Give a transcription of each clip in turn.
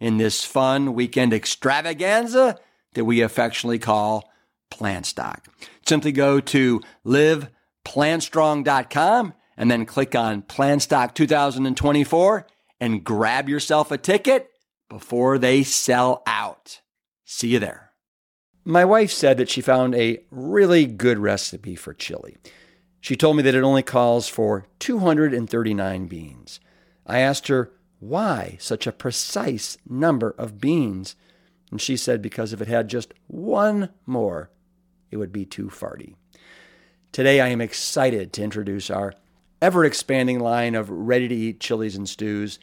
in this fun weekend extravaganza that we affectionately call Plant Stock. Simply go to liveplantstrong.com and then click on Plant Stock 2024 and grab yourself a ticket before they sell out. See you there. My wife said that she found a really good recipe for chili. She told me that it only calls for 239 beans. I asked her why such a precise number of beans, and she said because if it had just one more, it would be too farty. Today, I am excited to introduce our ever expanding line of ready to eat chilies and stews.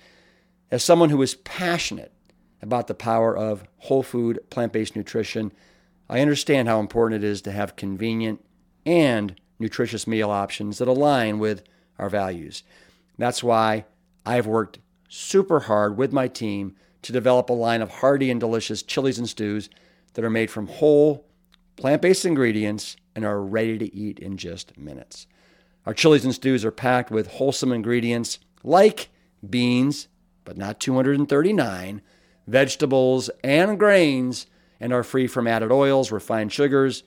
As someone who is passionate about the power of whole food, plant based nutrition, I understand how important it is to have convenient and nutritious meal options that align with our values. That's why I've worked super hard with my team to develop a line of hearty and delicious chilies and stews that are made from whole, plant based ingredients and are ready to eat in just minutes. Our chilies and stews are packed with wholesome ingredients like beans, but not 239, vegetables, and grains, and are free from added oils, refined sugars,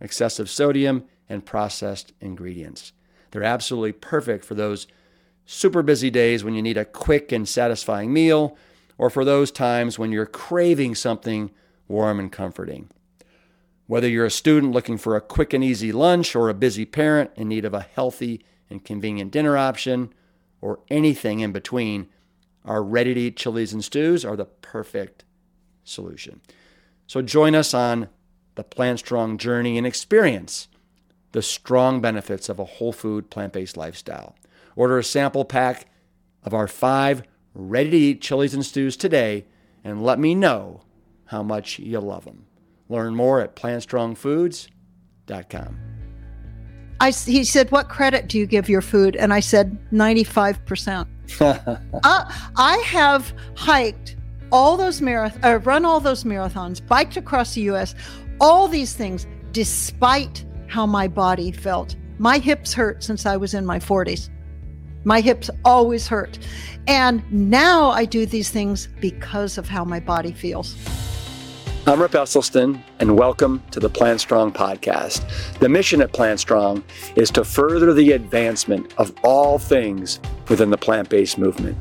excessive sodium, and processed ingredients. They're absolutely perfect for those super busy days when you need a quick and satisfying meal, or for those times when you're craving something warm and comforting. Whether you're a student looking for a quick and easy lunch, or a busy parent in need of a healthy and convenient dinner option, or anything in between, our ready to eat chilies and stews are the perfect solution. So join us on the Plant Strong journey and experience the strong benefits of a whole food, plant based lifestyle. Order a sample pack of our five ready to eat chilies and stews today and let me know how much you love them. Learn more at plantstrongfoods.com. I, he said, What credit do you give your food? And I said, 95%. uh, I have hiked all those marathons, uh, run all those marathons, biked across the US, all these things, despite how my body felt. My hips hurt since I was in my 40s. My hips always hurt. And now I do these things because of how my body feels. I'm Rip Esselstyn, and welcome to the Plant Strong podcast. The mission at Plant Strong is to further the advancement of all things within the plant based movement.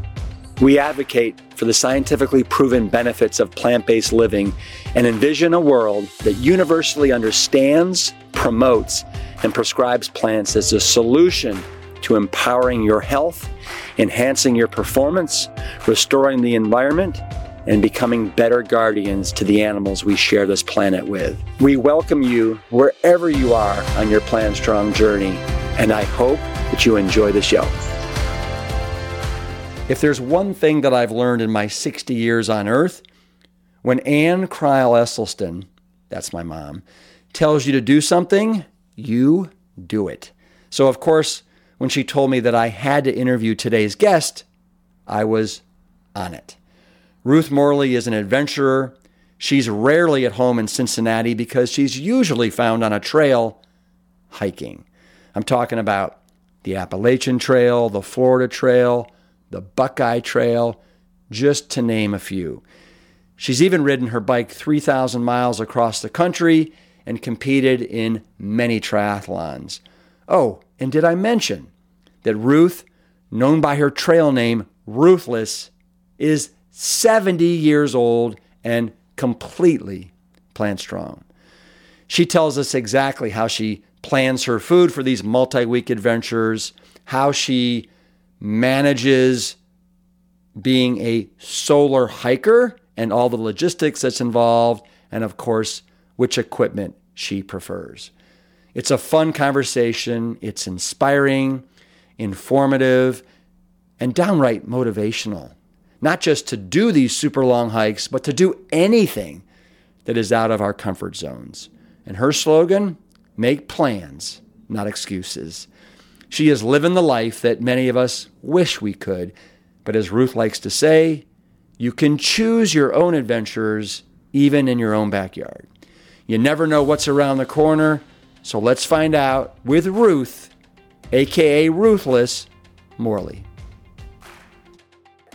We advocate for the scientifically proven benefits of plant based living and envision a world that universally understands, promotes, and prescribes plants as a solution to empowering your health, enhancing your performance, restoring the environment, and becoming better guardians to the animals we share this planet with. We welcome you wherever you are on your Plant Strong journey, and I hope that you enjoy the show. If there's one thing that I've learned in my 60 years on Earth, when Ann Crile Esselstyn, that's my mom, tells you to do something, you do it. So, of course, when she told me that I had to interview today's guest, I was on it. Ruth Morley is an adventurer, She's rarely at home in Cincinnati because she's usually found on a trail hiking. I'm talking about the Appalachian Trail, the Florida Trail, the Buckeye Trail, just to name a few. She's even ridden her bike 3,000 miles across the country and competed in many triathlons. Oh, and did I mention that Ruth, known by her trail name Ruthless, is 70 years old and completely plant strong? She tells us exactly how she plans her food for these multi week adventures, how she manages being a solar hiker and all the logistics that's involved, and of course, which equipment she prefers. It's a fun conversation, it's inspiring, informative, and downright motivational. Not just to do these super long hikes, but to do anything that is out of our comfort zones. And her slogan make plans, not excuses. She is living the life that many of us wish we could. But as Ruth likes to say, you can choose your own adventures even in your own backyard. You never know what's around the corner, so let's find out with Ruth, aka Ruthless Morley.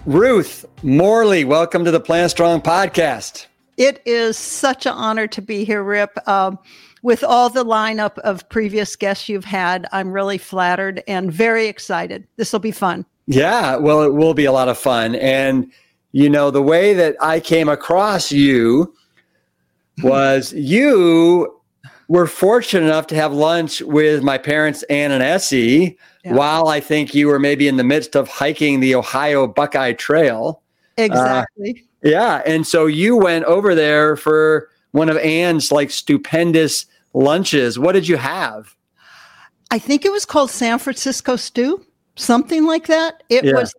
Ruth Morley, welcome to the Plant Strong podcast. It is such an honor to be here, Rip. Um, with all the lineup of previous guests you've had, I'm really flattered and very excited. This will be fun. Yeah, well, it will be a lot of fun. And, you know, the way that I came across you was you were fortunate enough to have lunch with my parents, Ann and Essie, yeah. while I think you were maybe in the midst of hiking the Ohio Buckeye Trail. Exactly. Uh, yeah. And so you went over there for one of Ann's like stupendous lunches. What did you have? I think it was called San Francisco stew, something like that. It yeah. was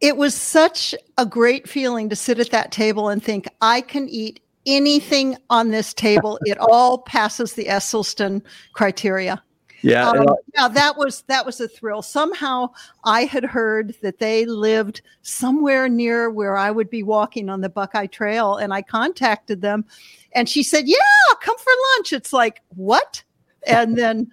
it was such a great feeling to sit at that table and think I can eat anything on this table. it all passes the Esselstyn criteria. Yeah, um, yeah, that was that was a thrill. Somehow, I had heard that they lived somewhere near where I would be walking on the Buckeye Trail, and I contacted them, and she said, "Yeah, come for lunch." It's like what? And then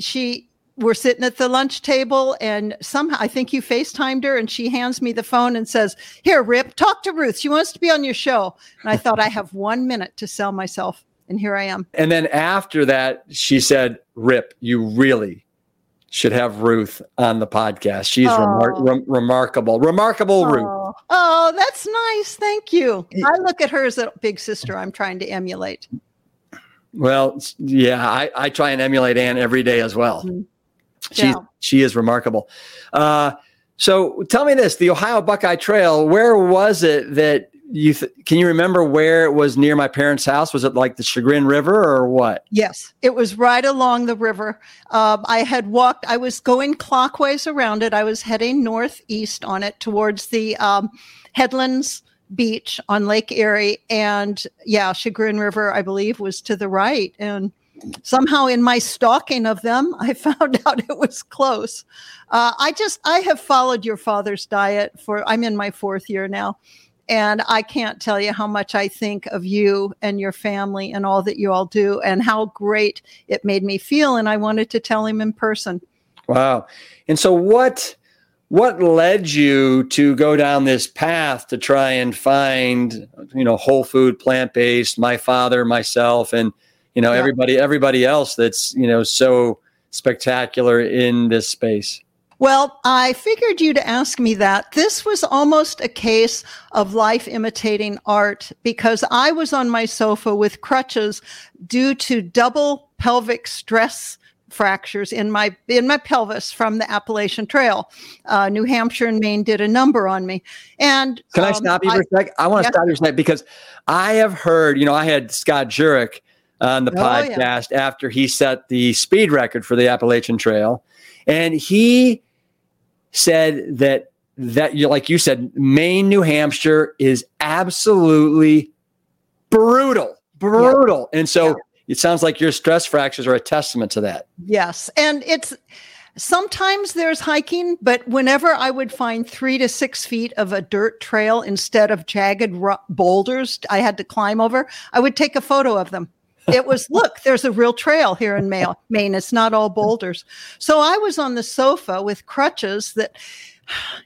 she we're sitting at the lunch table and somehow I think you FaceTimed her and she hands me the phone and says, Here, Rip, talk to Ruth. She wants to be on your show. And I thought I have one minute to sell myself. And here I am. And then after that, she said, Rip, you really should have Ruth on the podcast. She's remar- re- remarkable. Remarkable oh. Ruth. Oh, that's nice. Thank you. I look at her as a big sister I'm trying to emulate. Well, yeah, I, I try and emulate Ann every day as well. Mm-hmm. She's, yeah. She is remarkable. Uh, so tell me this the Ohio Buckeye Trail, where was it that you th- can you remember where it was near my parents' house? Was it like the Chagrin River or what? Yes, it was right along the river. Um, I had walked, I was going clockwise around it. I was heading northeast on it towards the um, Headlands Beach on Lake Erie. And yeah, Chagrin River, I believe, was to the right. And somehow in my stalking of them, I found out it was close. Uh, I just, I have followed your father's diet for, I'm in my fourth year now. And I can't tell you how much I think of you and your family and all that you all do and how great it made me feel. And I wanted to tell him in person. Wow. And so what, what led you to go down this path to try and find, you know, whole food, plant based, my father, myself, and, you know, yeah. everybody, everybody else that's, you know, so spectacular in this space? Well, I figured you'd ask me that. This was almost a case of life imitating art because I was on my sofa with crutches due to double pelvic stress fractures in my in my pelvis from the Appalachian Trail. Uh, New Hampshire and Maine did a number on me. And can um, I stop you for a second? I want to yeah. stop you for a second because I have heard. You know, I had Scott Jurek on the oh, podcast yeah. after he set the speed record for the Appalachian Trail, and he said that that you like you said Maine, New Hampshire is absolutely brutal, brutal, yeah. and so. Yeah. It sounds like your stress fractures are a testament to that. Yes. And it's Sometimes there's hiking, but whenever I would find three to six feet of a dirt trail instead of jagged boulders I had to climb over, I would take a photo of them. It was, look, there's a real trail here in Maine. It's not all boulders. So I was on the sofa with crutches that,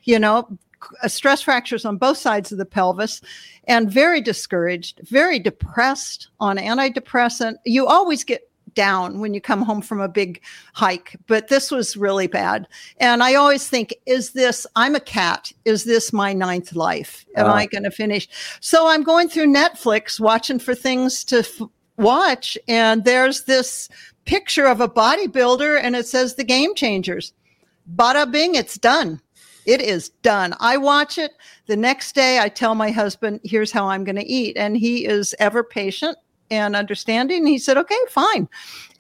you know, uh, stress fractures on both sides of the pelvis and very discouraged, very depressed on antidepressant. You always get down when you come home from a big hike, but this was really bad. And I always think, is this, I'm a cat, is this my ninth life? Am I going to finish? So I'm going through Netflix watching for things to f- watch, and there's this picture of a bodybuilder, and it says the game changers. Bada bing, it's done. It is done. I watch it. The next day, I tell my husband, here's how I'm going to eat. And he is ever patient and understanding. He said, okay, fine.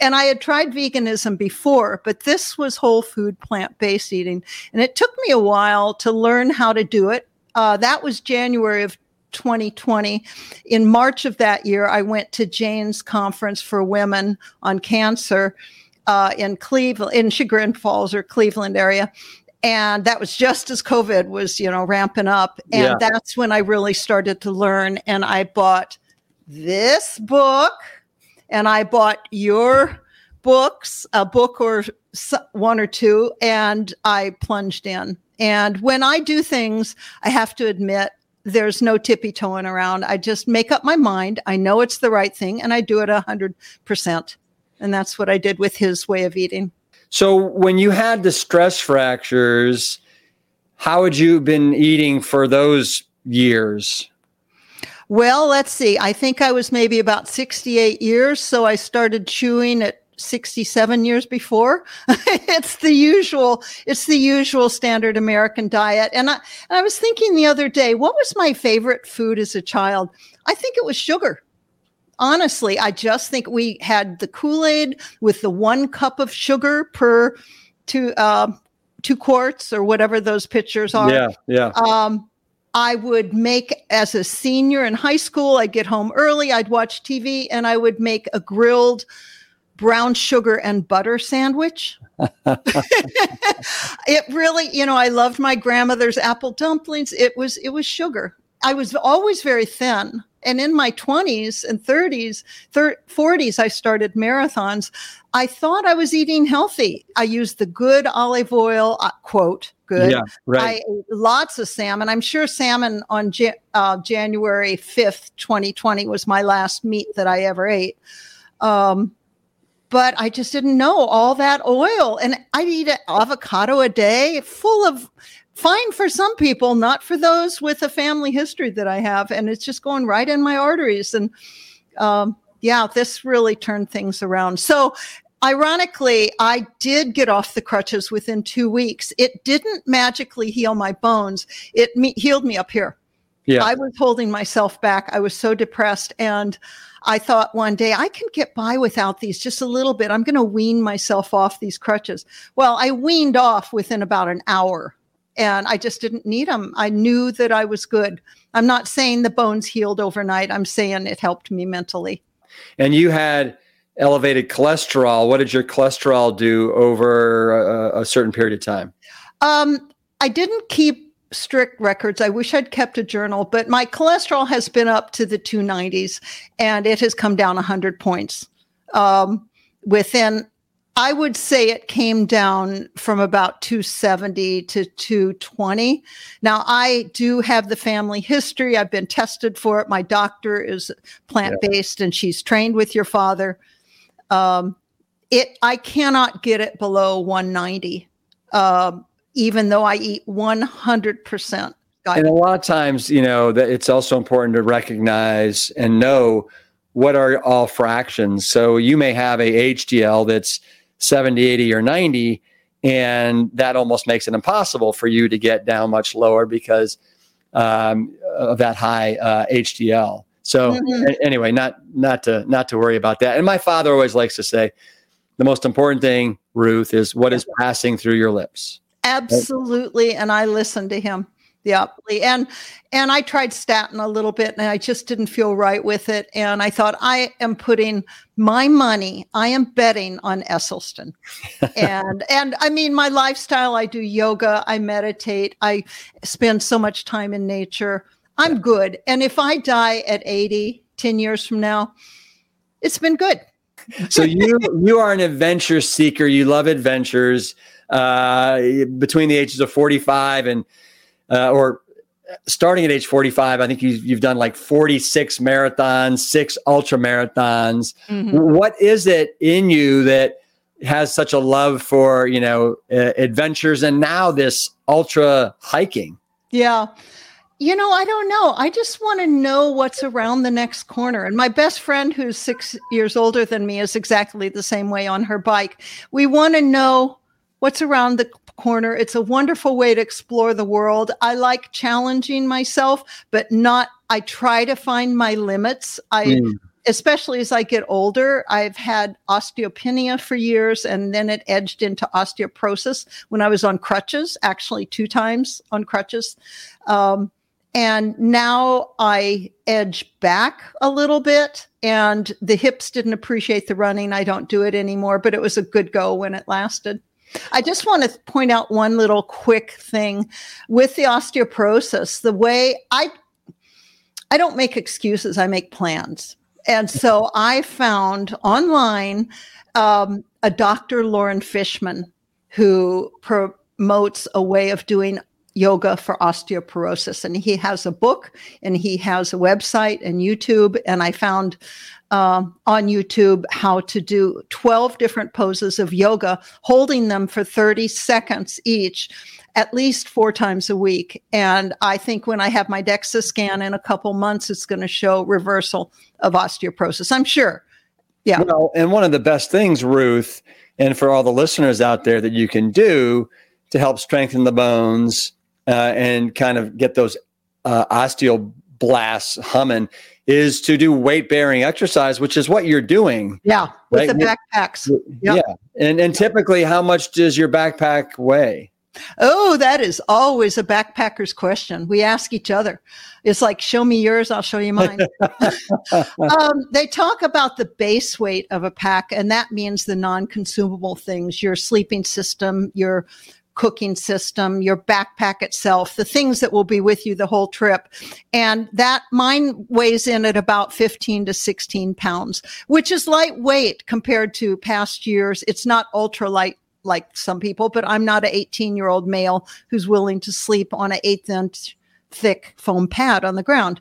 And I had tried veganism before, but this was whole food, plant based eating. And it took me a while to learn how to do it. Uh, that was January of 2020. In March of that year, I went to Jane's conference for women on cancer uh, in Cleveland, in Chagrin Falls or Cleveland area. And that was just as COVID was, you know, ramping up. And yeah. that's when I really started to learn. And I bought this book and I bought your books, a book or one or two, and I plunged in. And when I do things, I have to admit there's no tippy toeing around. I just make up my mind. I know it's the right thing, and I do it a hundred percent. And that's what I did with his way of eating. So when you had the stress fractures, how had you been eating for those years? Well, let's see. I think I was maybe about 68 years. So I started chewing at 67 years before. it's the usual, it's the usual standard American diet. And I, and I was thinking the other day, what was my favorite food as a child? I think it was sugar. Honestly, I just think we had the Kool Aid with the one cup of sugar per two, uh, two quarts or whatever those pitchers are. Yeah, yeah. Um, I would make as a senior in high school, I'd get home early, I'd watch TV, and I would make a grilled brown sugar and butter sandwich. it really, you know, I loved my grandmother's apple dumplings. It was it was sugar. I was always very thin. And in my 20s and 30s, thir- 40s, I started marathons. I thought I was eating healthy. I used the good olive oil, uh, quote, good. Yeah, right. I ate lots of salmon. I'm sure salmon on ja- uh, January 5th, 2020 was my last meat that I ever ate. Um, but I just didn't know all that oil. And I'd eat an avocado a day full of fine for some people, not for those with a family history that I have. And it's just going right in my arteries. And um, yeah, this really turned things around. So ironically, I did get off the crutches within two weeks. It didn't magically heal my bones. It me- healed me up here. Yeah. I was holding myself back. I was so depressed. And I thought one day I can get by without these just a little bit. I'm going to wean myself off these crutches. Well, I weaned off within about an hour and I just didn't need them. I knew that I was good. I'm not saying the bones healed overnight. I'm saying it helped me mentally. And you had elevated cholesterol. What did your cholesterol do over a, a certain period of time? Um, I didn't keep strict records. I wish I'd kept a journal, but my cholesterol has been up to the 290s and it has come down 100 points um, within I would say it came down from about 270 to 220. Now, I do have the family history. I've been tested for it. My doctor is plant based yeah. and she's trained with your father. Um, it, I cannot get it below 190, um, even though I eat 100%. And a lot of times, you know, that it's also important to recognize and know what are all fractions. So you may have a HDL that's 70, 80, or 90. And that almost makes it impossible for you to get down much lower because um, of that high uh, HDL. So mm-hmm. a- anyway, not not to not to worry about that. And my father always likes to say, the most important thing, Ruth, is what is passing through your lips. Absolutely, and I listened to him. Yeah. And and I tried statin a little bit and I just didn't feel right with it. And I thought I am putting my money, I am betting on Esselstyn. and and I mean my lifestyle, I do yoga, I meditate, I spend so much time in nature. I'm good. And if I die at 80, 10 years from now, it's been good. so you you are an adventure seeker. You love adventures. Uh, between the ages of 45 and uh, or starting at age 45, I think you, you've done like 46 marathons, six ultra marathons. Mm-hmm. What is it in you that has such a love for, you know, uh, adventures and now this ultra hiking? Yeah. You know, I don't know. I just want to know what's around the next corner. And my best friend, who's six years older than me, is exactly the same way on her bike. We want to know what's around the corner. It's a wonderful way to explore the world. I like challenging myself, but not, I try to find my limits. I, mm. especially as I get older, I've had osteopenia for years and then it edged into osteoporosis when I was on crutches, actually two times on crutches. Um, and now I edge back a little bit, and the hips didn't appreciate the running. I don't do it anymore, but it was a good go when it lasted. I just want to point out one little quick thing with the osteoporosis. The way I I don't make excuses, I make plans. And so I found online um, a Dr. Loren Fishman who promotes a way of doing yoga for osteoporosis. And he has a book and he has a website and YouTube. And I found um, on YouTube how to do 12 different poses of yoga, holding them for 30 seconds each, at least four times a week. And I think when I have my DEXA scan in a couple months, it's going to show reversal of osteoporosis. I'm sure. Yeah. Well, and one of the best things, Ruth, and for all the listeners out there that you can do to help strengthen the bones uh, and kind of get those uh, osteoblasts humming is to do weight bearing exercise, which is what you're doing. Yeah, with right? the backpacks. Yep. Yeah, and and typically, how much does your backpack weigh? Oh, that is always a backpacker's question. We ask each other. It's like, show me yours, I'll show you mine. um, they talk about the base weight of a pack, and that means the non consumable things your sleeping system, your cooking system, your backpack itself, the things that will be with you the whole trip. And that mine weighs in at about 15 to 16 pounds, which is lightweight compared to past years. It's not ultra light like some people, but I'm not an 18 year old male who's willing to sleep on an eighth inch thick foam pad on the ground.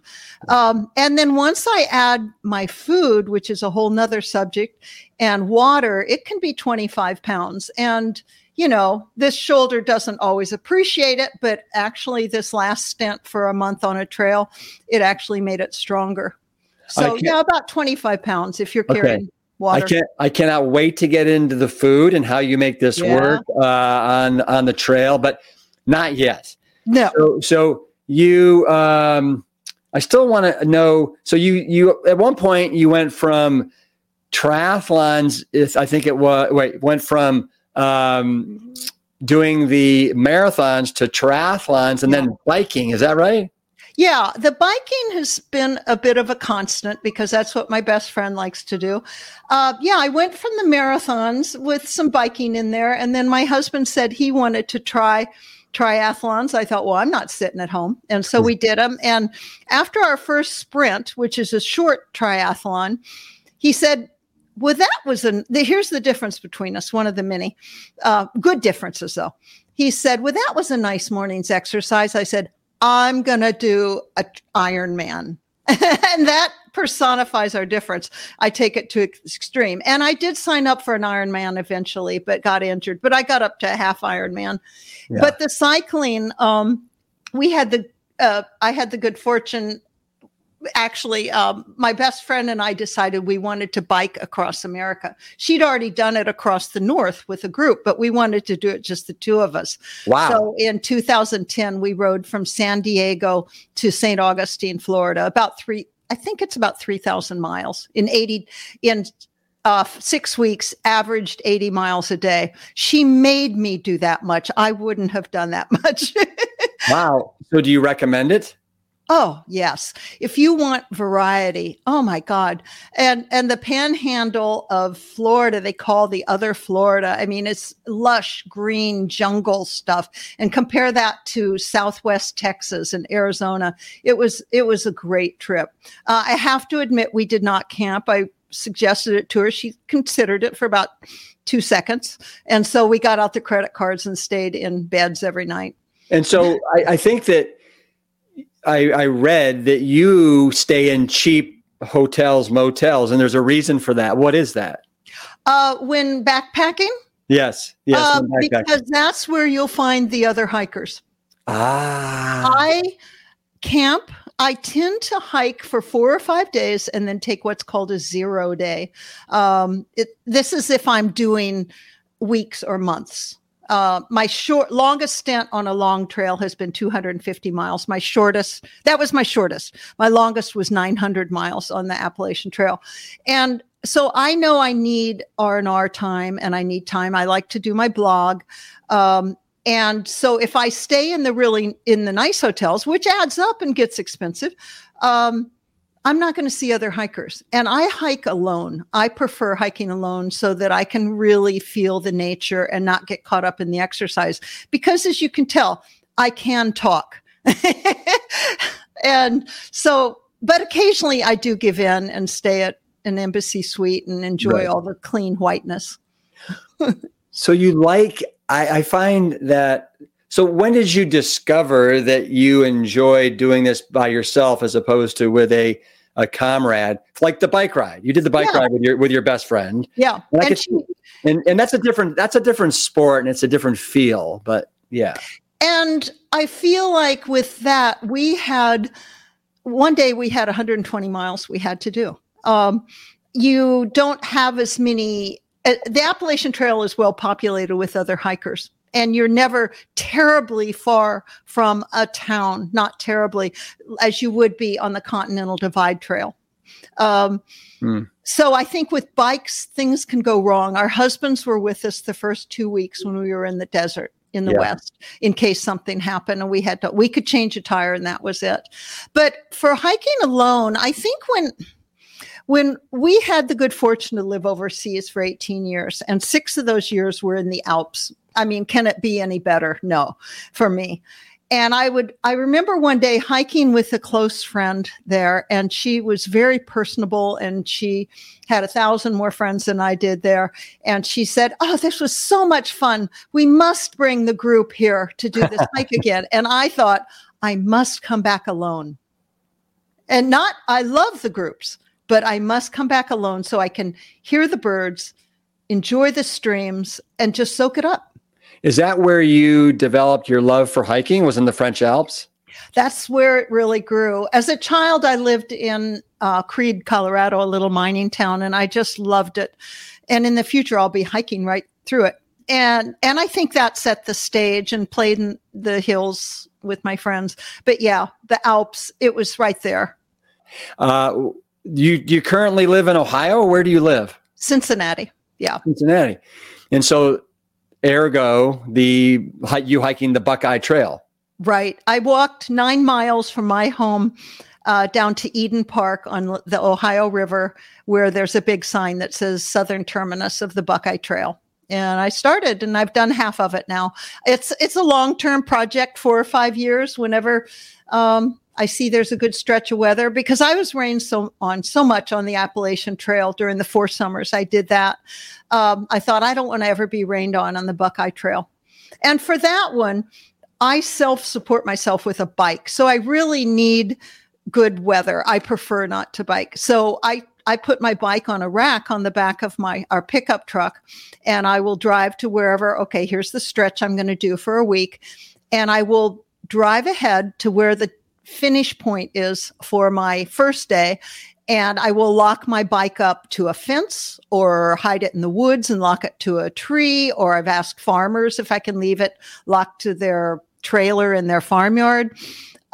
Um, and then once I add my food, which is a whole nother subject, and water, it can be 25 pounds. And you know, this shoulder doesn't always appreciate it, but actually, this last stint for a month on a trail, it actually made it stronger. So, yeah, about 25 pounds if you're carrying. Okay. Water. I can't. I cannot wait to get into the food and how you make this yeah. work uh, on on the trail, but not yet. No. So, so you, um, I still want to know. So you, you at one point you went from triathlons. I think it was wait, went from um, doing the marathons to triathlons and yeah. then biking. Is that right? Yeah, the biking has been a bit of a constant because that's what my best friend likes to do. Uh, yeah, I went from the marathons with some biking in there, and then my husband said he wanted to try triathlons. I thought, well, I'm not sitting at home, and so we did them. And after our first sprint, which is a short triathlon, he said, well, that was an, the, here's the difference between us, one of the many uh, good differences though. He said, well, that was a nice morning's exercise. I said, I'm going to do a Iron Man. and that personifies our difference. I take it to extreme. And I did sign up for an Ironman eventually, but got injured. But I got up to a half Ironman. Yeah. But the cycling, um, we had the uh, I had the good fortune actually, um, my best friend and I decided we wanted to bike across America. She'd already done it across the North with a group, but we wanted to do it just the two of us. Wow. So in 2010, we rode from San Diego to St. Augustine, Florida, about three, I think it's about 3,000 miles in 80, in uh, six weeks, averaged 80 miles a day. She made me do that much. I wouldn't have done that much. wow. So do you recommend it? Oh, yes. If you want variety, oh my God. And and the panhandle of Florida, they call the other Florida. I mean, it's lush green jungle stuff. And compare that to Southwest Texas and Arizona. It was it was a great trip. Uh, I have to admit we did not camp. I suggested it to her. She considered it for about two seconds. And so we got out the credit cards and stayed in beds every night. And so I, I think that I, I read that you stay in cheap hotels, motels, and there's a reason for that. What is that? Uh, when backpacking? Yes, yes. Uh, because that's where you'll find the other hikers. Ah. I camp. I tend to hike for four or five days and then take what's called a zero day. Um, it, this is if I'm doing weeks or months. Uh, my short longest stint on a long trail has been 250 miles. My shortest, that was my shortest. My longest was 900 miles on the Appalachian Trail. And so I know I need R&R time and I need time. I like to do my blog. Um, and so if I stay in the really in the nice hotels, which adds up and gets expensive, um, I'm not going to see other hikers. And I hike alone. I prefer hiking alone so that I can really feel the nature and not get caught up in the exercise. Because as you can tell, I can talk. and so, but occasionally I do give in and stay at an embassy suite and enjoy right. all the clean whiteness. so you like, I, I find that so when did you discover that you enjoy doing this by yourself as opposed to with a a comrade, like the bike ride. You did the bike yeah. ride with your with your best friend. Yeah, and, and, she, and and that's a different that's a different sport and it's a different feel. But yeah, and I feel like with that we had one day we had 120 miles we had to do. Um, you don't have as many. Uh, the Appalachian Trail is well populated with other hikers and you're never terribly far from a town, not terribly, as you would be on the Continental Divide Trail. Um, mm. So I think with bikes, things can go wrong. Our husbands were with us the first two weeks when we were in the desert in the yeah. west in case something happened and we had to we could change a tire and that was it but for hiking alone i think when when we had the good fortune to live overseas for 18 years and six of those years were in the alps I mean, can it be any better? No, for me. And I would, I remember one day hiking with a close friend there, and she was very personable and she had a thousand more friends than I did there. And she said, Oh, this was so much fun. We must bring the group here to do this hike again. And I thought, I must come back alone. And not, I love the groups, but I must come back alone so I can hear the birds, enjoy the streams, and just soak it up. Is that where you developed your love for hiking? Was in the French Alps? That's where it really grew. As a child, I lived in uh, Creede, Colorado, a little mining town, and I just loved it. And in the future, I'll be hiking right through it. And and I think that set the stage and played in the hills with my friends. But yeah, the Alps, it was right there. Uh, you you currently live in Ohio? where do you live? Cincinnati. Yeah, Cincinnati. And so ergo the you hiking the Buckeye Trail. Right. I walked nine miles from my home uh, down to Eden Park on the Ohio River, where there's a big sign that says Southern Terminus of the Buckeye Trail. And I started, and I've done half of it now. It's it's a long term project, four or five years. Whenever um, I see there's a good stretch of weather because I was rained so on so much on the Appalachian Trail during the four summers I did that. Um, I thought I don't want to ever be rained on on the Buckeye Trail, and for that one, I self support myself with a bike. So I really need good weather. I prefer not to bike. So I I put my bike on a rack on the back of my our pickup truck, and I will drive to wherever. Okay, here's the stretch I'm going to do for a week, and I will drive ahead to where the finish point is for my first day. And I will lock my bike up to a fence or hide it in the woods and lock it to a tree. Or I've asked farmers if I can leave it locked to their trailer in their farmyard.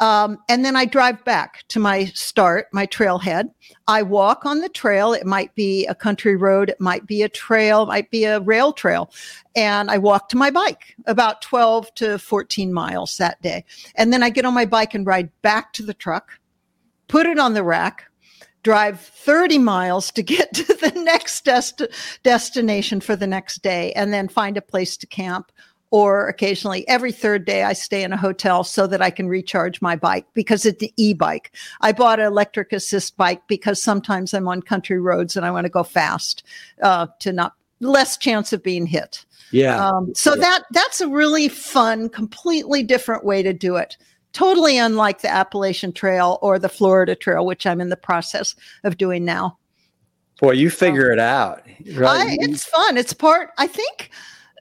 Um, and then I drive back to my start, my trailhead. I walk on the trail. It might be a country road, it might be a trail, might be a rail trail. And I walk to my bike about 12 to 14 miles that day. And then I get on my bike and ride back to the truck, put it on the rack, drive 30 miles to get to the next dest- destination for the next day, and then find a place to camp or occasionally every third day I stay in a hotel so that I can recharge my bike because it's the e-bike. I bought an electric assist bike because sometimes I'm on country roads and I want to go fast uh, to not less chance of being hit. Yeah. Um, so Yeah. that that's a really fun, completely different way to do it. Totally unlike the Appalachian Trail or the Florida Trail, which I'm in the process of doing now. Boy, you figure it out. Right. I, it's fun. It's part. I think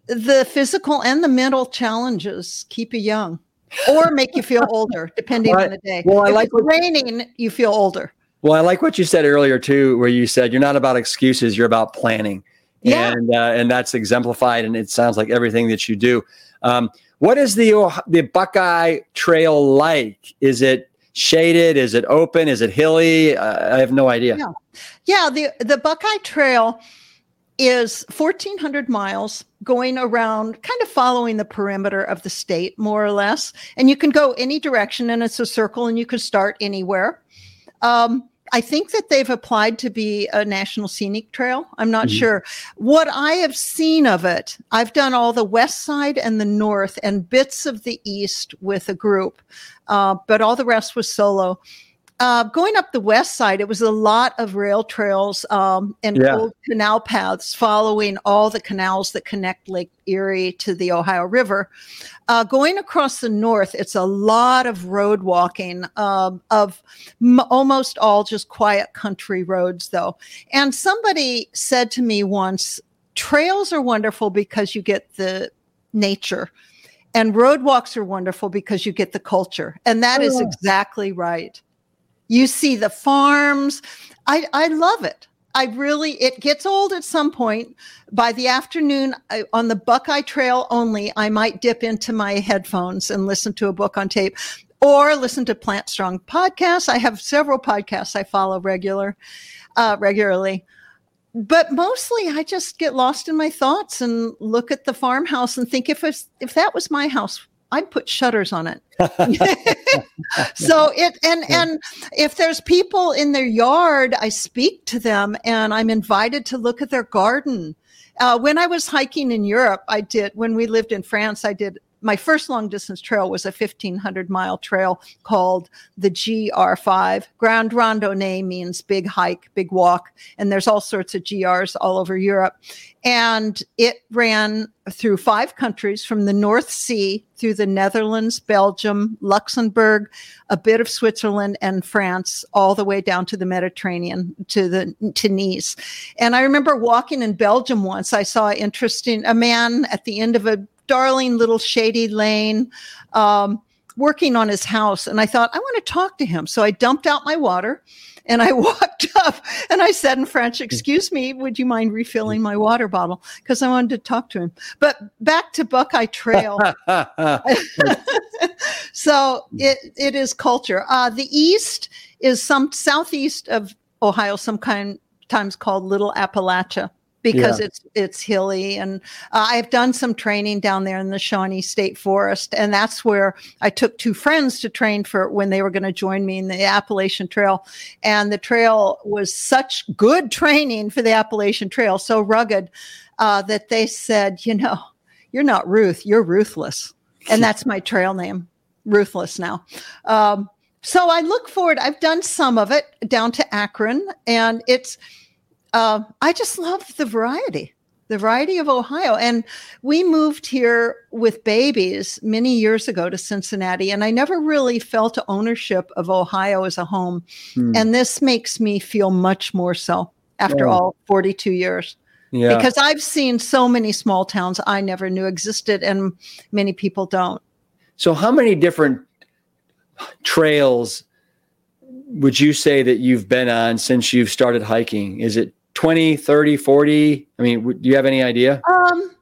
the physical and the mental challenges keep you young, or make you feel older, depending Well, on the day. well, I if like it's what- raining, you feel older. Well, I like what you said earlier too, where you said you're not about excuses, you're about planning, Yeah. and uh, and that's exemplified, and it sounds like everything that you do. Um, what is the the Buckeye Trail like? Is it shaded? Is it open? Is it hilly? Uh, I have no idea. Yeah. Yeah, the the Buckeye Trail is 1400 miles going around kind of following the perimeter of the state more or less. And you can go any direction and it's a circle and you can start anywhere. Um, i think that they've applied to be a national scenic trail. I'm not Mhm. sure. What i have seen of it i've done all the west side and the north and bits of the east with a group uh, but all the rest was solo uh, going up the west side, it was a lot of rail trails um, and Yeah. old canal paths following all the canals that connect Lake Erie to the Ohio River. Uh, going across the north, it's a lot of road walking um, of m- almost all just quiet country roads, though. And somebody said to me once, trails are wonderful because you get the nature. And road walks are wonderful because you get the culture. And that is Oh. exactly right. You see the farms. I, I love it. I really, it gets old at some point. By the afternoon I, on the Buckeye Trail only, I might dip into my headphones and listen to a book on tape or listen to Plant Strong podcasts. I have several podcasts I follow regular, uh, regularly. But mostly I just get lost in my thoughts and look at the farmhouse and think if it's, if that was my house, I'd put shutters on it. so it and and if there's people in their yard i speak to them and i'm invited to look at their garden uh, when i was hiking in europe i did when we lived in france i did my first long distance trail was a 1500 mile trail called the GR5. Grand Randonnée means big hike, big walk, and there's all sorts of GRs all over Europe. And it ran through five countries from the North Sea through the Netherlands, Belgium, Luxembourg, a bit of Switzerland and France, all the way down to the Mediterranean to the to Nice. And I remember walking in Belgium once. I saw interesting a man at the end of a darling little shady lane. Um, working on his house and I thought I want to talk to him. So I dumped out my water and I walked up and I said in French, "Excuse me, would you mind refilling my water bottle?" because I wanted to talk to him. But back to Buckeye Trail. so it it is culture. Uh, the east is some southeast of Ohio, some kind times called Little Appalachia because Yeah. it's it's hilly and uh, I've done some training down there in the Shawnee State Forest and that's where I took two friends to train for when they were going to join me in the Appalachian Trail and the trail was such good training for the Appalachian Trail so rugged uh, that they said you know you're not Ruth you're ruthless and that's my trail name ruthless now um, so I look forward I've done some of it down to Akron and it's uh, I just love the variety, the variety of Ohio. And we moved here with babies many years ago to Cincinnati, and I never really felt ownership of Ohio as a home. Hmm. And this makes me feel much more so after Yeah. all 42 years yeah. because I've seen so many small towns I never knew existed, and many people don't. So, how many different trails would you say that you've been on since you've started hiking? Is it 20, 30, 40? I mean, w- do you have any idea? Um,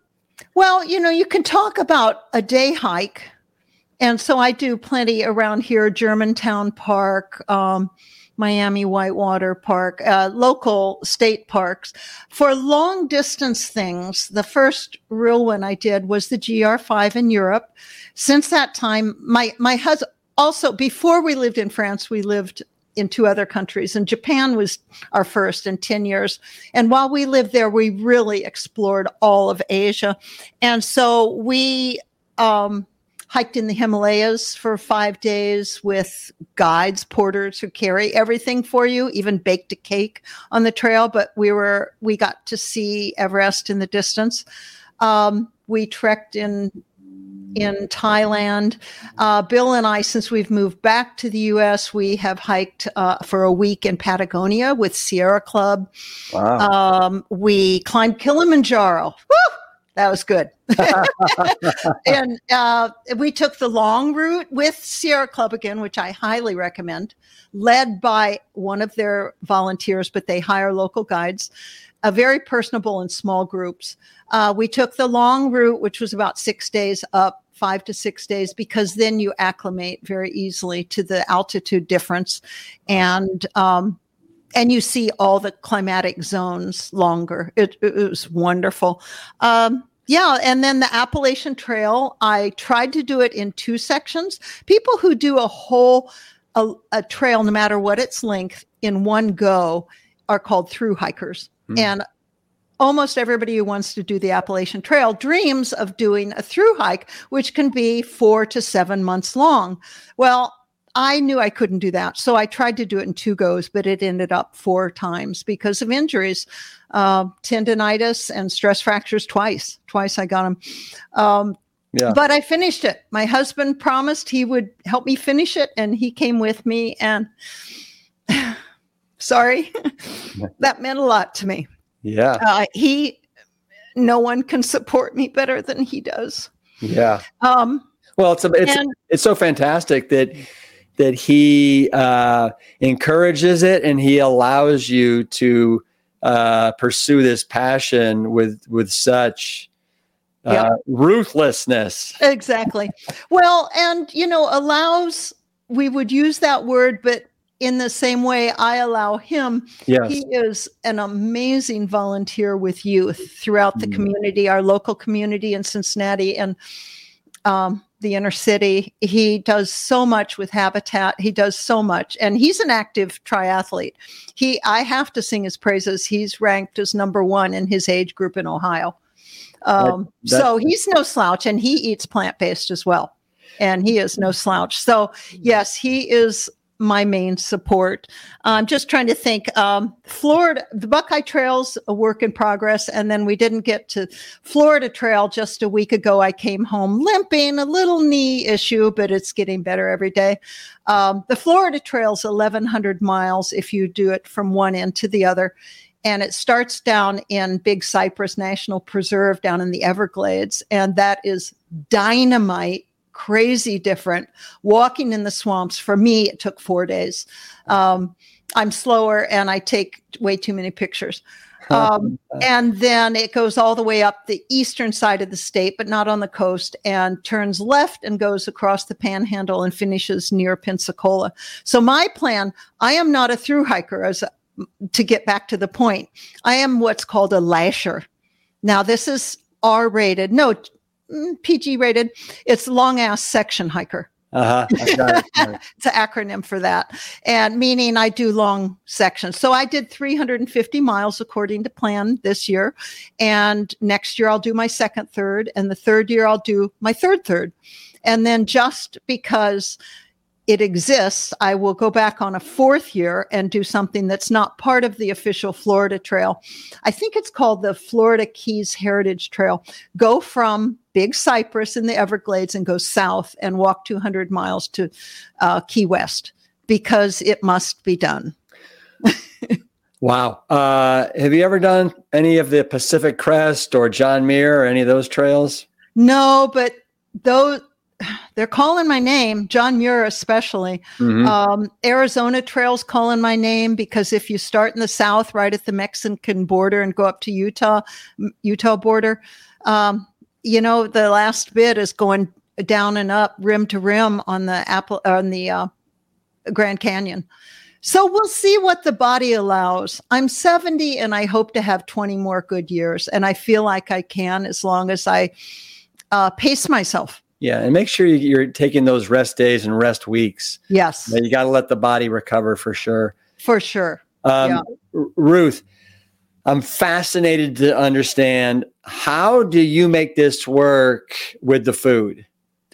well, you know, you can talk about a day hike and so I do plenty around here, Germantown Park, um, Miami Whitewater Park, uh, local state parks. For long distance things, the first real one I did was the GR5 in Europe. Since that time, my, my husband, also before we lived in France, we lived in two other countries and Japan was our first in 10 years. And while we lived there, we really explored all of Asia. And so we, um, hiked in the Himalayas for five days with guides, porters who carry everything for you, even baked a cake on the trail. But we were we got to see Everest in the distance. Um, we trekked in in Thailand. Uh, Bill and I, since we've moved back to the U.S., we have hiked uh, for a week in Patagonia with Sierra Club. Wow. Um, we climbed Kilimanjaro. Woo! That was good. and uh, we took the long route with Sierra Club again, which I highly recommend, led by one of their volunteers, but they hire local guides, uh, very personable in small groups. Uh, we took the long route, which was about six days up, five to six days, because then you acclimate very easily to the altitude difference. And um, and you see all the climatic zones longer. It, it was wonderful. Um, yeah, and then the Appalachian Trail, I tried to do it in two sections. People who do a whole a, a trail, no matter what its length, in one go, are called through hikers. Mm. And almost everybody who wants to do the Appalachian Trail dreams of doing a through hike, which can be four to seven months long. Well, I knew I couldn't do that. So I tried to do it in two goes, but it ended up four times because of injuries, uh, tendonitis and stress fractures twice. Twice I got them. Um, yeah. But I finished it. My husband promised he would help me finish it, and he came with me. And sorry, that meant a lot to me. Yeah. Uh, he, no one can support me better than he does. Yeah. Um, well, it's a, it's and, it's so fantastic that that he uh, encourages it and he allows you to uh, pursue this passion with with such uh, yep. ruthlessness. Exactly. Well, and you know, allows we would use that word, but in the same way I allow him. Yes. He is an amazing volunteer with youth throughout the mm. community, our local community in Cincinnati, and um, the inner city. He does so much with Habitat. He does so much, and he's an active triathlete. He, I have to sing his praises. He's ranked as number one in his age group in Ohio. Um, that, that, so he's no slouch, and he eats plant based as well. And he is no slouch. So yes, he is my main support. I'm just trying to think. Um, Florida, the Buckeye Trail's a work in progress, and then we didn't get to Florida Trail just a week ago. I came home limping, a little knee issue, but it's getting better every day. Um, the Florida Trail's 1,100 miles if you do it from one end to the other. And it starts down in Big Cypress National Preserve down in the Everglades. And that is dynamite crazy different. Walking in the swamps, for me, it took four days. Um, I'm slower and I take way too many pictures. Um, and then it goes all the way up the eastern side of the state, but not on the coast, and turns left and goes across the panhandle and finishes near Pensacola. So, my plan I am not a through hiker, as to get back to the point. I am what's called a lasher. Now, this is R rated, no, PG rated. It's long ass section hiker. Uh-huh. it's an acronym for that. And meaning I do long sections. So I did 350 miles according to plan this year. And next year I'll do my second third. And the third year I'll do my third third. And then just because it exists, I will go back on a fourth year and do something that's not part of the official Florida Trail. I think it's called the Florida Keys Heritage Trail. Go from Big Cypress in the Everglades and go south and walk 200 miles to uh, Key West because it must be done. wow. Uh, have you ever done any of the Pacific Crest or John Muir or any of those trails? No, but those they're calling my name, John Muir especially. Mm-hmm. Um, Arizona Trails calling my name because if you start in the south, right at the Mexican border, and go up to Utah, Utah border, um, you know the last bit is going down and up, rim to rim on the apple on the uh, Grand Canyon. So we'll see what the body allows. I'm 70 and I hope to have 20 more good years. And I feel like I can as long as I uh, pace myself. Yeah. And make sure you're taking those rest days and rest weeks. Yes. You got to let the body recover for sure. For sure. Um, yeah. Ruth, I'm fascinated to understand how do you make this work with the food?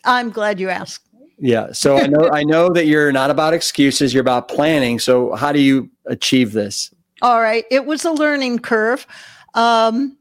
I'm glad you asked. Yeah. So I know I know that you're not about excuses, you're about planning. So how do you achieve this? All right. It was a learning curve. Um,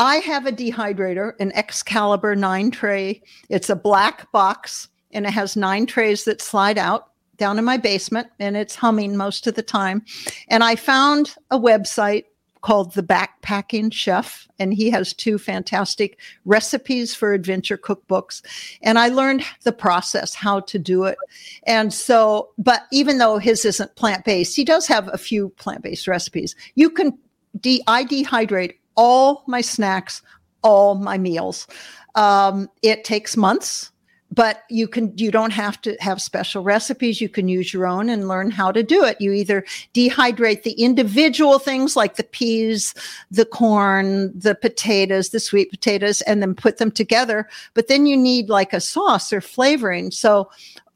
I have a dehydrator, an Excalibur nine tray. It's a black box and it has nine trays that slide out down in my basement and it's humming most of the time. And I found a website called The Backpacking Chef, and he has two fantastic recipes for adventure cookbooks. And I learned the process, how to do it. And so, but even though his isn't plant based, he does have a few plant based recipes. You can, de- I dehydrate all my snacks, all my meals. Um, it takes months but you can you don't have to have special recipes. You can use your own and learn how to do it. You either dehydrate the individual things like the peas the corn the potatoes the sweet potatoes and then put them together. But then you need like a sauce or flavoring. So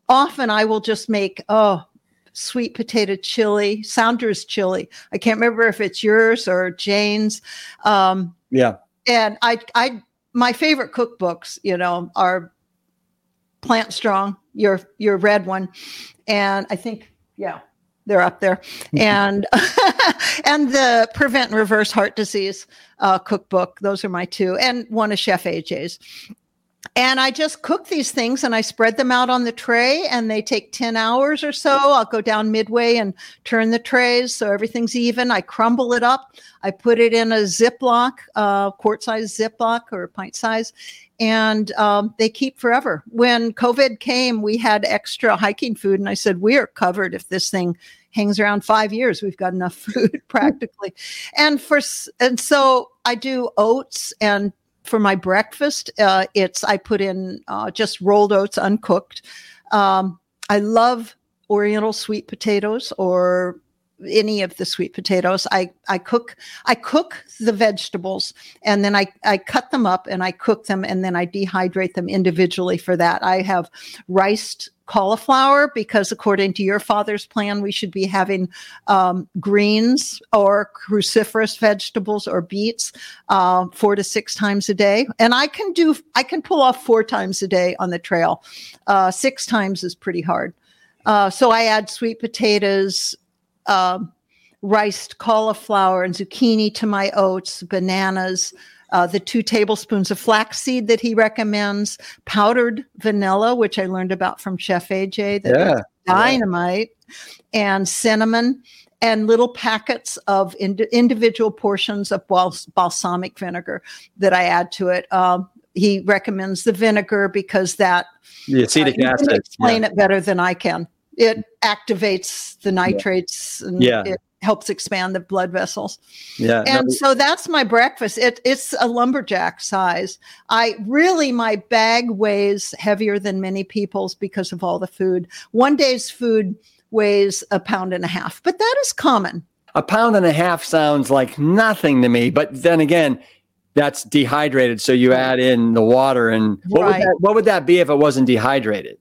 often i will just make oh sweet potato chili sounders chili i can't remember if it's yours or jane's um yeah and i i my favorite cookbooks you know are Plant Strong, your your red one, and I think yeah, they're up there, mm-hmm. and and the Prevent and Reverse Heart Disease uh, cookbook. Those are my two, and one of Chef AJ's. And I just cook these things and I spread them out on the tray and they take 10 hours or so. I'll go down midway and turn the trays so everything's even. I crumble it up. I put it in a Ziploc, uh, quart size Ziploc or pint size, and um, they keep forever. When COVID came, we had extra hiking food, and I said, We are covered if this thing hangs around five years. We've got enough food practically. and for and so I do oats and for my breakfast, uh, it's I put in uh, just rolled oats uncooked. Um, I love Oriental sweet potatoes or any of the sweet potatoes. I, I cook I cook the vegetables and then I, I cut them up and I cook them and then I dehydrate them individually for that. I have riced cauliflower because according to your father's plan we should be having um, greens or cruciferous vegetables or beets uh, four to six times a day. And i can do i can pull off four times a day on the trail. Uh, six times is pretty hard. Uh, so i add sweet potatoes uh, riced cauliflower and zucchini to my oats, bananas, uh, the two tablespoons of flaxseed that he recommends, powdered vanilla, which I learned about from Chef AJ, that yeah, dynamite, yeah. and cinnamon, and little packets of ind- individual portions of bals- balsamic vinegar that I add to it. Um, he recommends the vinegar because that the acetic uh, acid. Explain yeah. it better than I can it activates the nitrates and yeah. it helps expand the blood vessels. Yeah. And no. so that's my breakfast. It, it's a lumberjack size. I really, my bag weighs heavier than many people's because of all the food. One day's food weighs a pound and a half, but that is common. A pound and a half sounds like nothing to me, but then again, that's dehydrated. So you add in the water, and what, right. would, that, what would that be if it wasn't dehydrated?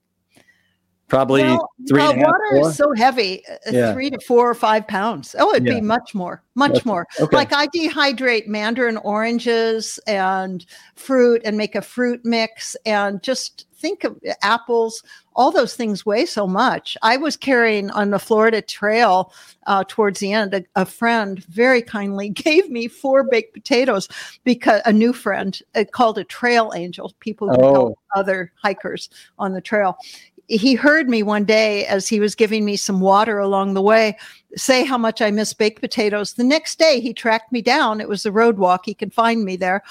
Probably well, three. Uh, water four? is so heavy, uh, yeah. three to four or five pounds. Oh, it'd yeah. be much more, much okay. more. Okay. Like I dehydrate mandarin oranges and fruit and make a fruit mix and just think of apples. All those things weigh so much. I was carrying on the Florida Trail uh, towards the end. A, a, friend very kindly gave me four baked potatoes because a new friend uh, called a trail angel. People who oh. help other hikers on the trail he heard me one day as he was giving me some water along the way say how much I miss baked potatoes. The next day, he tracked me down. It was the road walk. He could find me there.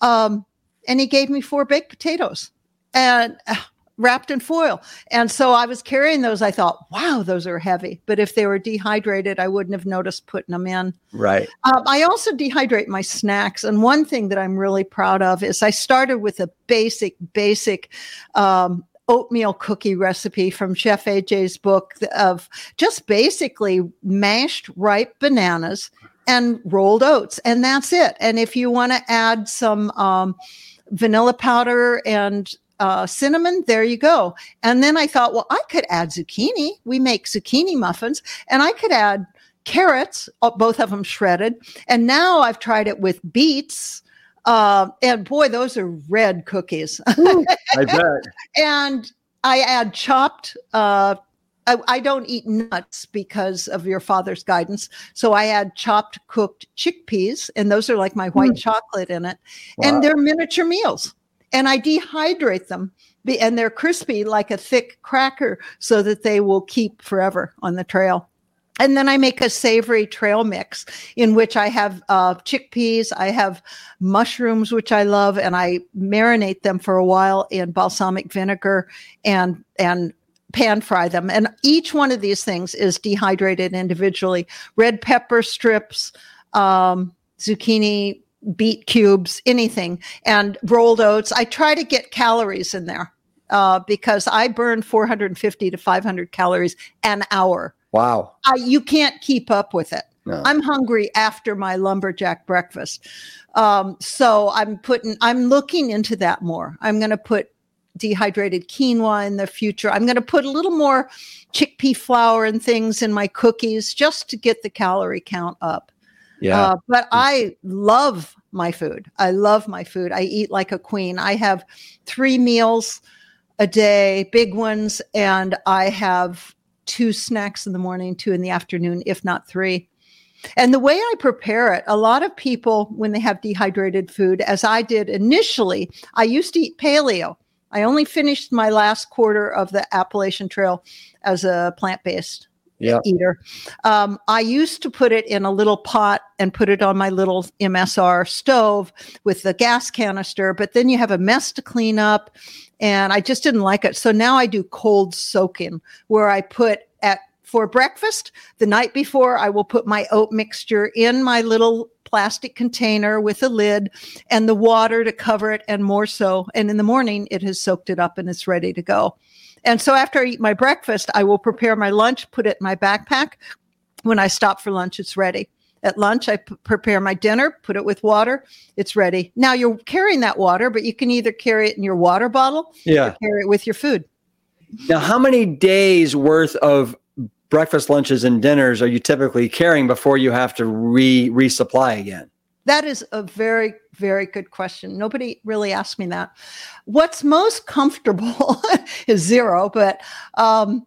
Um, and he gave me four baked potatoes. And uh, wrapped in foil. And so I was carrying those. I thought, wow, those are heavy. But if they were dehydrated, I wouldn't have noticed putting them in. Right. Um, I also dehydrate my snacks. And one thing that I'm really proud of is I started with a basic, basic, um, oatmeal cookie recipe from Chef AJ's book of just basically mashed ripe bananas and rolled oats, and that's it. And if you want to add some um, vanilla powder and uh, cinnamon, there you go. And then I thought, well, I could add zucchini. We make zucchini muffins, and I could add carrots, uh, both of them shredded. And now I've tried it with beets. Uh, and boy, those are red cookies. I bet. and I add chopped. Uh, I, I, don't eat nuts because of your father's guidance. So I add chopped cooked chickpeas, and those are like my white mm. chocolate in it. Wow. And they're miniature meals and I dehydrate them and they're crispy like a thick cracker so that they will keep forever on the trail. And then I make a savory trail mix in which I have uh, chickpeas, I have mushrooms, which I love, and I marinate them for a while in balsamic vinegar and and pan fry them. And each one of these things is dehydrated individually. Red pepper strips, um, zucchini beet cubes, anything, and rolled oats. I try to get calories in there uh, because I burn 450 to 500 calories an hour. Wow. I, you can't keep up with it. No. I'm hungry after my lumberjack breakfast. Um, so I'm putting, I'm looking into that more. I'm going to put dehydrated quinoa in the future. I'm going to put a little more chickpea flour and things in my cookies just to get the calorie count up. Yeah. Uh, but I love my food. I love my food. I eat like a queen. I have three meals a day, big ones, and I have two snacks in the morning, two in the afternoon, if not three. And the way I prepare it, a lot of people, when they have dehydrated food, as I did initially, I used to eat paleo. I only finished my last quarter of the Appalachian Trail as a plant based yeah. eater. Um, I used to put it in a little pot and put it on my little MSR stove with the gas canister, but then you have a mess to clean up. And I just didn't like it. So now I do cold soaking where I put at for breakfast the night before, I will put my oat mixture in my little plastic container with a lid and the water to cover it and more so. And in the morning, it has soaked it up and it's ready to go. And so after I eat my breakfast, I will prepare my lunch, put it in my backpack. When I stop for lunch, it's ready. At lunch, I p- prepare my dinner, put it with water. It's ready. Now you're carrying that water, but you can either carry it in your water bottle yeah. carry it with your food. Now, how many days worth of breakfast, lunches, and dinners are you typically carrying before you have to re resupply again? That is a very, very good question. Nobody really asked me that. What's most comfortable is zero, but um,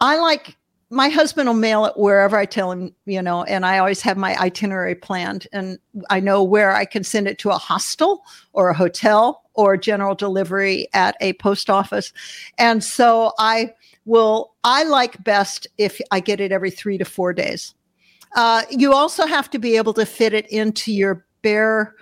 I like my husband will mail it wherever I tell him, you know, and I always have my itinerary planned and I know where I can send it to a hostel or a hotel or general delivery at a post office. And so I will, I like best if I get it every three to four days. Uh, you also have to be able to fit it into your bear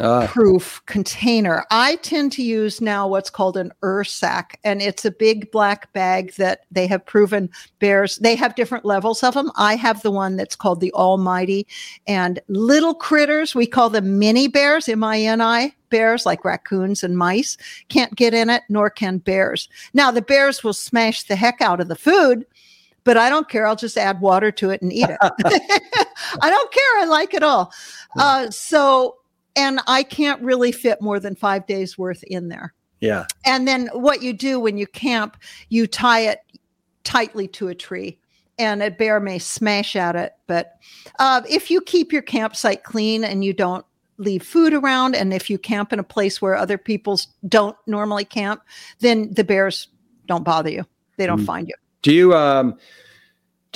uh. proof container. I tend to use now what's called an Ursack, and it's a big black bag that they have proven bears. They have different levels of them. I have the one that's called the AllMitey, and little critters, we call them mini bears, M I N I bears, like raccoons and mice, can't get in it, nor can bears. Now, the bears will smash the heck out of the food but I don't care. I'll just add water to it and eat it. I don't care. I like it all. Uh, so, and I can't really fit more than five days worth in there. Yeah. And then what you do when you camp, you tie it tightly to a tree and a bear may smash at it. But uh, if you keep your campsite clean and you don't leave food around, and if you camp in a place where other people don't normally camp, then the bears don't bother you. They don't mm. find you. Do you um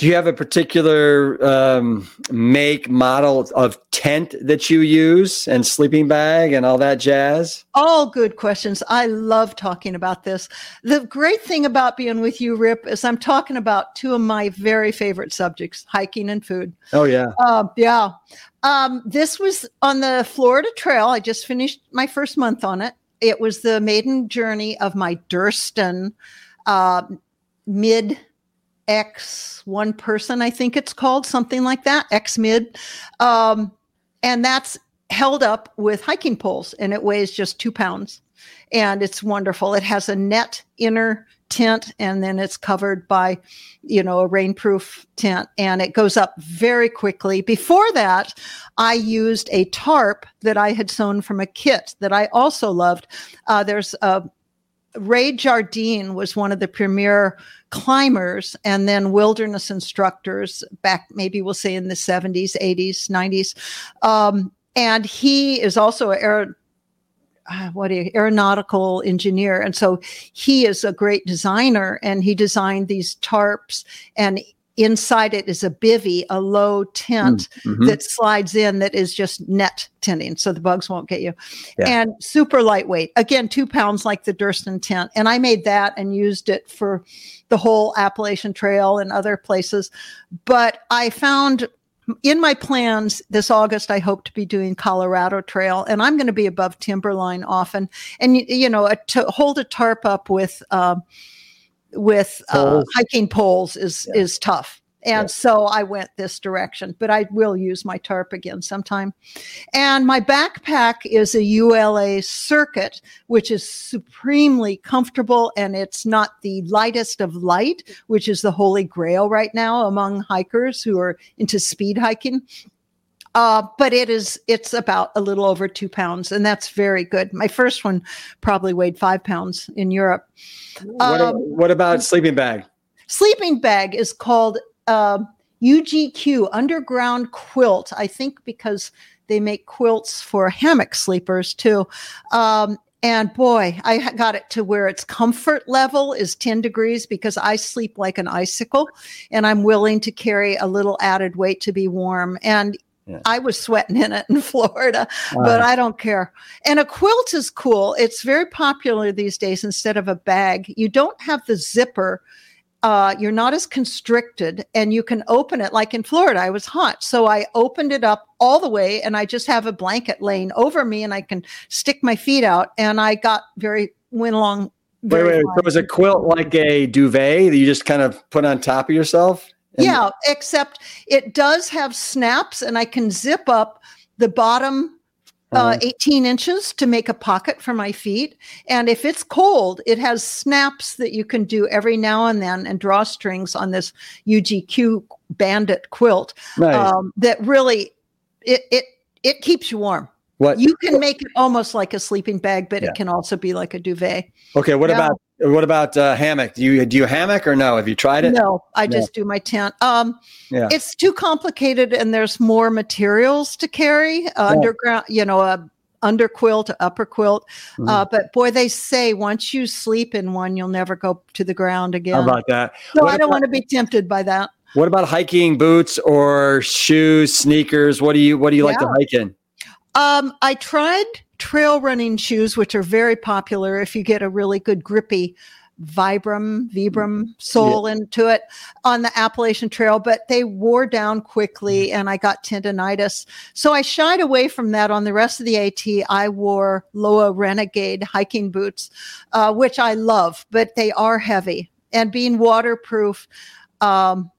do you have a particular um, make model of tent that you use and sleeping bag and all that jazz? All good questions. I love talking about this. The great thing about being with you, Rip, is I'm talking about two of my very favorite subjects: hiking and food. Oh yeah, uh, yeah. Um, this was on the Florida Trail. I just finished my first month on it. it was the maiden journey of my Durston uh, mid X one person, I think it's called something like that, X mid. Um, and that's held up with hiking poles and it weighs just two pounds and it's wonderful. It has a net inner tent and then it's covered by you know a rainproof tent and it goes up very quickly before that i used a tarp that i had sewn from a kit that i also loved uh, there's a ray jardine was one of the premier climbers and then wilderness instructors back maybe we'll say in the 70s 80s 90s um, and he is also an uh, what a aeronautical engineer. And so he is a great designer and he designed these tarps and inside it is a bivy a low tent mm, mm-hmm. that slides in that is just net tenting so the bugs won't get you yeah. and super lightweight again two pounds like the durston tent and i made that and used it for the whole appalachian trail and other places but i found in my plans this August, I hope to be doing Colorado Trail, and I'm going to be above timberline often. And you know, a, to hold a tarp up with uh, with uh, hiking poles is yeah. is tough. And yeah. so I went this direction, but I will use my tarp again sometime. And my backpack is a ULA circuit, which is supremely comfortable and it's not the lightest of light, which is the holy grail right now among hikers who are into speed hiking. Uh, but it is it's about a little over two pounds, and that's very good. My first one probably weighed five pounds in Europe. What, um, what about sleeping bag? Sleeping bag is called uh, um, UGQ, Underground Quilt. I think because they make quilts for hammock sleepers too. Um, and boy, I got it to where its comfort level is 10 degrees because I sleep like an icicle and I'm willing to carry a little added weight to be warm. And yeah. I was sweating in it in Florida, but I don't care. And a quilt is cool. It's very popular these days instead of a bag. You don't have the zipper uh, you're not as constricted and you can open it like in Florida. I was hot. So I opened it up all the way and I just have a blanket laying over me and I can stick my feet out. And I got very, went along. Wait, wait, so was a quilt like a duvet that you just kind of put on top of yourself? And- yeah, except it does have snaps and I can zip up the bottom uh, uh-huh. 18 inches to make a pocket for my feet. And if it's cold, it has snaps that you can do every now and then and drawstrings on this UGQ bandit quilt nice. um, that really it it it keeps you warm. What you can make it almost like a sleeping bag, but yeah. it can also be like a duvet. Okay, what now, about what about uh, hammock? Do you do you hammock or no? Have you tried it? No, I no. just do my tent. Um, yeah. it's too complicated, and there's more materials to carry. Uh, yeah. Underground, you know, a under quilt, upper quilt. Mm-hmm. Uh, but boy, they say once you sleep in one, you'll never go to the ground again. How about that? So what I don't about, want to be tempted by that. What about hiking boots or shoes, sneakers? What do you what do you yeah. like to hike in? Um, I tried trail running shoes, which are very popular if you get a really good grippy Vibram, Vibram sole yeah. into it on the Appalachian Trail, but they wore down quickly mm-hmm. and I got tendonitis. So I shied away from that. On the rest of the AT, I wore Lowa Renegade hiking boots, uh, which I love, but they are heavy and being waterproof. Um,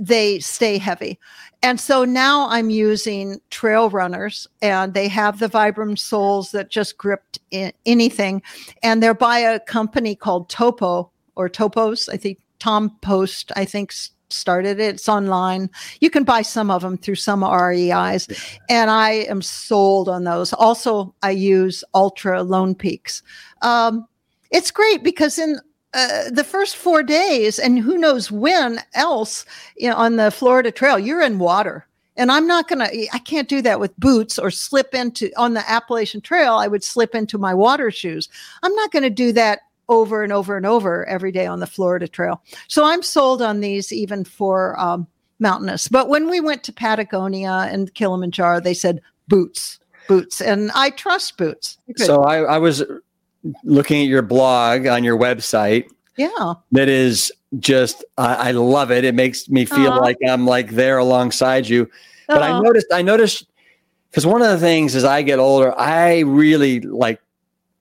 they stay heavy. And so now I'm using trail runners and they have the Vibram soles that just gripped anything. And they're by a company called Topo or Topos. I think Tom Post, I think started it. It's online. You can buy some of them through some REIs. And I am sold on those. Also, I use Altra Lone Peaks. Um, it's great because in uh, the first four days, and who knows when else you know, on the Florida Trail, you're in water. And I'm not going to, I can't do that with boots or slip into, on the Appalachian Trail, I would slip into my water shoes. I'm not going to do that over and over and over every day on the Florida Trail. So I'm sold on these even for um, mountainous. But when we went to Patagonia and Kilimanjaro, they said boots, boots. And I trust boots. So I, I was looking at your blog on your website. Yeah. That is just I, I love it. It makes me feel like I'm like there alongside you. But. I noticed I noticed because one of the things as I get older, I really like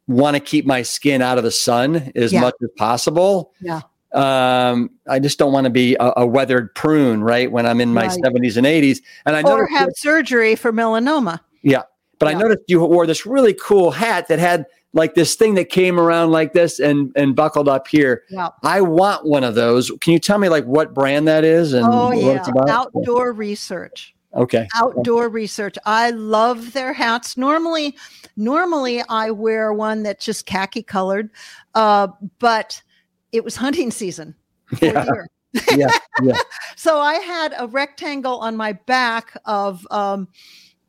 want to keep my skin out of the sun as Yeah. much as possible. Yeah. Um, I just don't want to be a, a weathered prune, right? When I'm in my Right. 70s and 80s. And I or noticed, have surgery for melanoma. Yeah, but I noticed you wore this really cool hat that had like this thing that came around like this and and buckled up here. Yeah. I want one of those. Can you tell me like what brand that is and Oh what yeah, it's about? outdoor research. Okay. Outdoor research. I love their hats. Normally, normally I wear one that's just khaki colored, uh, but it was hunting season. for Yeah. Yeah. Yeah. So I had a rectangle on my back of um,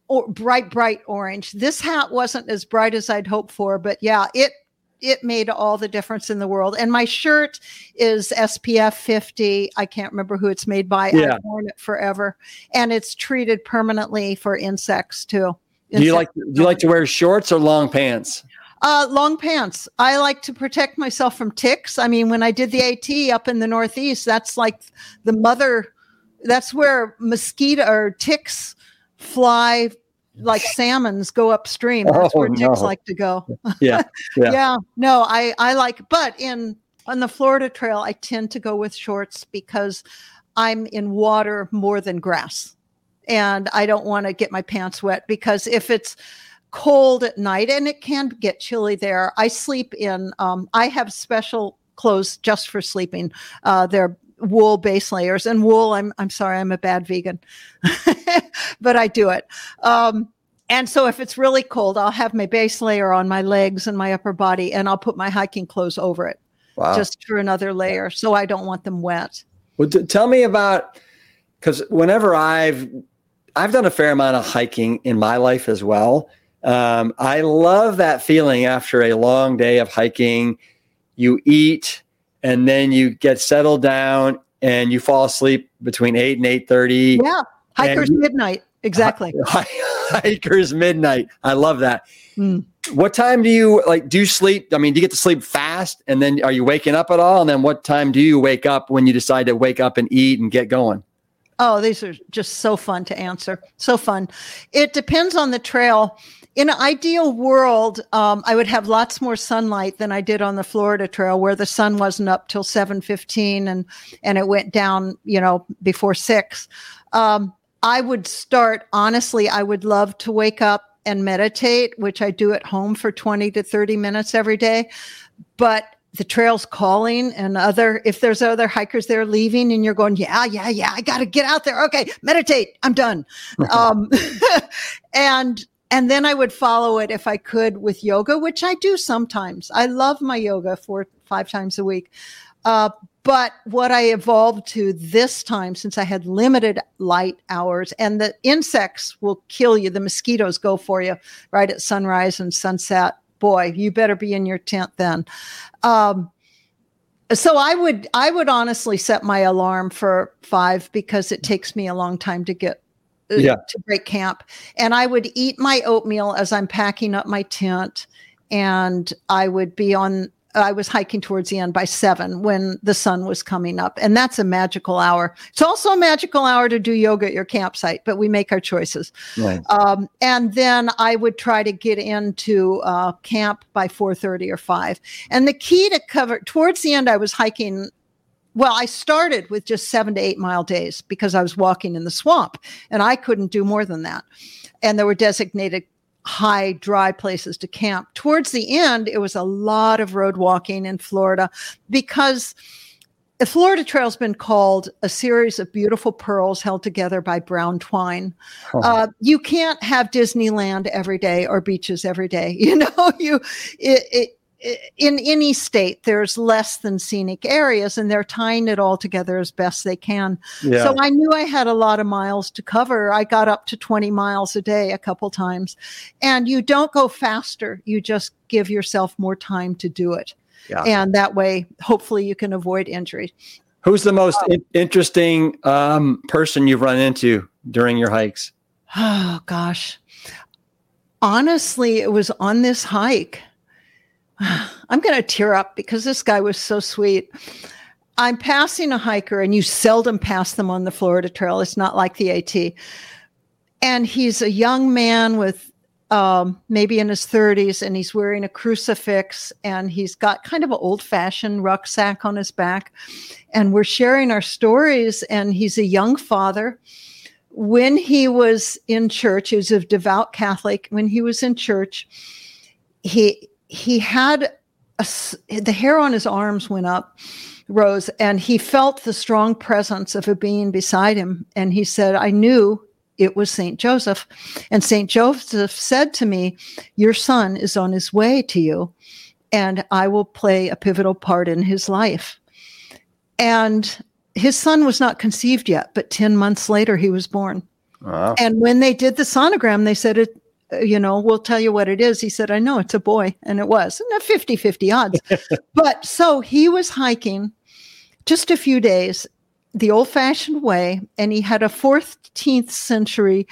or bright, bright orange. This hat wasn't as bright as I'd hoped for, but yeah, it it made all the difference in the world. And my shirt is SPF 50. I can't remember who it's made by. Yeah. I've worn it forever, and it's treated permanently for insects too. Do you like do you like to wear shorts or long pants? uh, long pants. I like to protect myself from ticks. I mean, when I did the AT up in the Northeast, that's like the mother, that's where mosquito or ticks fly like salmons go upstream. That's Oh, where ticks no. like to go. Yeah, yeah. yeah. No, I, I like, but in, on the Florida trail, I tend to go with shorts because I'm in water more than grass. And I don't want to get my pants wet because if it's cold at night and it can get chilly there, I sleep in, um, I have special clothes just for sleeping. Uh, they're wool base layers and wool. I'm, I'm sorry, I'm a bad vegan, but I do it. Um, and so if it's really cold, I'll have my base layer on my legs and my upper body, and I'll put my hiking clothes over it Wow. just for another layer. So I don't want them wet. Well, t- tell me about because whenever I've I've done a fair amount of hiking in my life as well. Um, I love that feeling after a long day of hiking. You eat and then you get settled down and you fall asleep between eight and eight thirty. Yeah. Hikers you- midnight. Exactly. Hikers midnight. I love that. Mm. What time do you like? Do you sleep? I mean, do you get to sleep fast, and then are you waking up at all? And then what time do you wake up when you decide to wake up and eat and get going? Oh, these are just so fun to answer. So fun. It depends on the trail. In an ideal world, um, I would have lots more sunlight than I did on the Florida Trail, where the sun wasn't up till seven fifteen, and and it went down, you know, before six. Um, I would start honestly. I would love to wake up and meditate, which I do at home for twenty to thirty minutes every day, but the trail's calling and other if there's other hikers there leaving and you're going yeah yeah yeah i gotta get out there okay meditate i'm done um, and and then i would follow it if i could with yoga which i do sometimes. I love my yoga four five times a week. Uh, but what i evolved to this time since i had limited light hours and the insects will kill you the mosquitoes go for you right at sunrise and sunset. Boy you better be in your tent then. Um, so I would I would honestly set my alarm for five because it takes me a long time to get Yeah. to break camp, and I would eat my oatmeal as I'm packing up my tent, and I would be on. I was hiking towards the end by seven when the sun was coming up, and that's a magical hour. It's also a magical hour to do yoga at your campsite, but we make our choices. Right. Um, and then I would try to get into uh, camp by 4:30 or 5. And the key to cover towards the end, I was hiking. Well, I started with just seven to eight mile days because I was walking in the swamp, and I couldn't do more than that. And there were designated high dry places to camp. Towards the end, it was a lot of road walking in Florida because the Florida Trail's been called a series of beautiful pearls held together by brown twine. Oh. Uh, you can't have Disneyland every day or beaches every day. You know, you it, it, it, in any state there's less than scenic areas, and they're tying it all together as best they can. yeah. So I knew I had a lot of miles to cover. I got up to 20 miles a day a couple times, and you don't go faster. You just give yourself more time to do it, Yeah. and that way, hopefully, you can avoid injury. Who's the most in- interesting um, person you've run into during your hikes? Oh gosh. Honestly, it was on this hike. I'm going to tear up because this guy was so sweet. I'm passing a hiker, and you seldom pass them on the Florida Trail. It's not like the AT. And he's a young man with um, maybe in his 30s, and he's wearing a crucifix and he's got kind of an old fashioned rucksack on his back. And we're sharing our stories, and he's a young father. When he was in church, he was a devout Catholic. When he was in church, he he had a, the hair on his arms went up rose and he felt the strong presence of a being beside him and he said i knew it was St. Joseph. And St. Joseph said to me, Your son is on his way to you, and I will play a pivotal part in his life. And his son was not conceived yet, but 10 months later, he was born. Wow. And when they did the sonogram, they said, it, you know, we'll tell you what it is. He said, I know it's a boy. And it was and 50 50 odds. but so he was hiking just a few days the old fashioned way, and he had a 14th century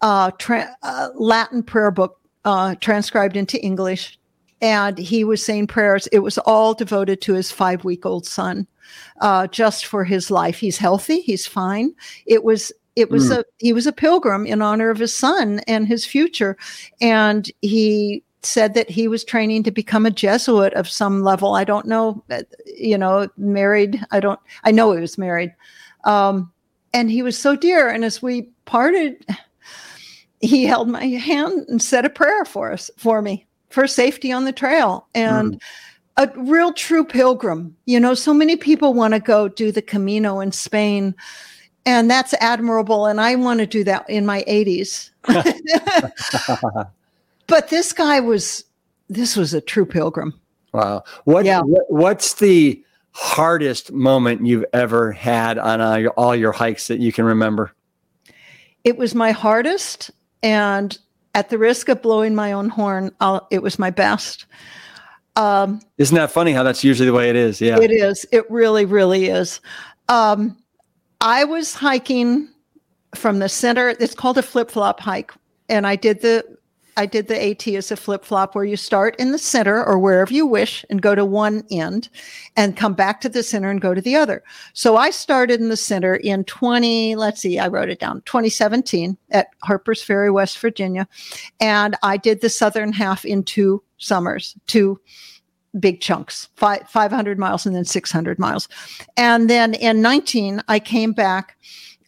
uh, tra- uh, Latin prayer book uh, transcribed into English. And he was saying prayers. It was all devoted to his five week old son, uh, just for his life. He's healthy. He's fine. It was it was mm. a he was a pilgrim in honor of his son and his future and he said that he was training to become a Jesuit of some level. I don't know, you know, married. I don't, I know he was married. Um, and he was so dear. And as we parted, he held my hand and said a prayer for us, for me, for safety on the trail. And mm. a real true pilgrim. You know, so many people want to go do the Camino in Spain. And that's admirable. And I want to do that in my 80s. but this guy was this was a true pilgrim. Wow. What, yeah. what what's the hardest moment you've ever had on uh, all your hikes that you can remember? It was my hardest and at the risk of blowing my own horn, I'll, it was my best. Um, Isn't that funny how that's usually the way it is? Yeah. It is. It really, really is. Um, I was hiking from the center. It's called a flip flop hike. And I did the I did the AT as a flip flop where you start in the center or wherever you wish and go to one end and come back to the center and go to the other. So I started in the center in 20, let's see, I wrote it down, 2017 at Harper's Ferry, West Virginia. And I did the southern half in two summers, two big chunks, five, 500 miles and then 600 miles. And then in 19, I came back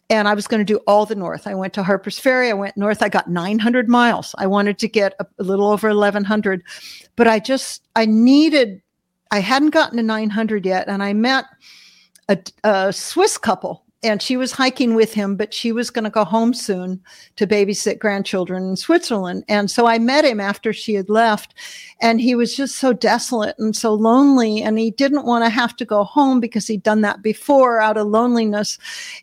and I was going to do all the north. I went to Harper's Ferry. I went north. I got 900 miles. I wanted to get a, a little over 1100, but I just, I needed, I hadn't gotten to 900 yet. And I met a, a Swiss couple and she was hiking with him, but she was going to go home soon to babysit grandchildren in Switzerland. And so I met him after she had left, and he was just so desolate and so lonely. And he didn't want to have to go home because he'd done that before out of loneliness.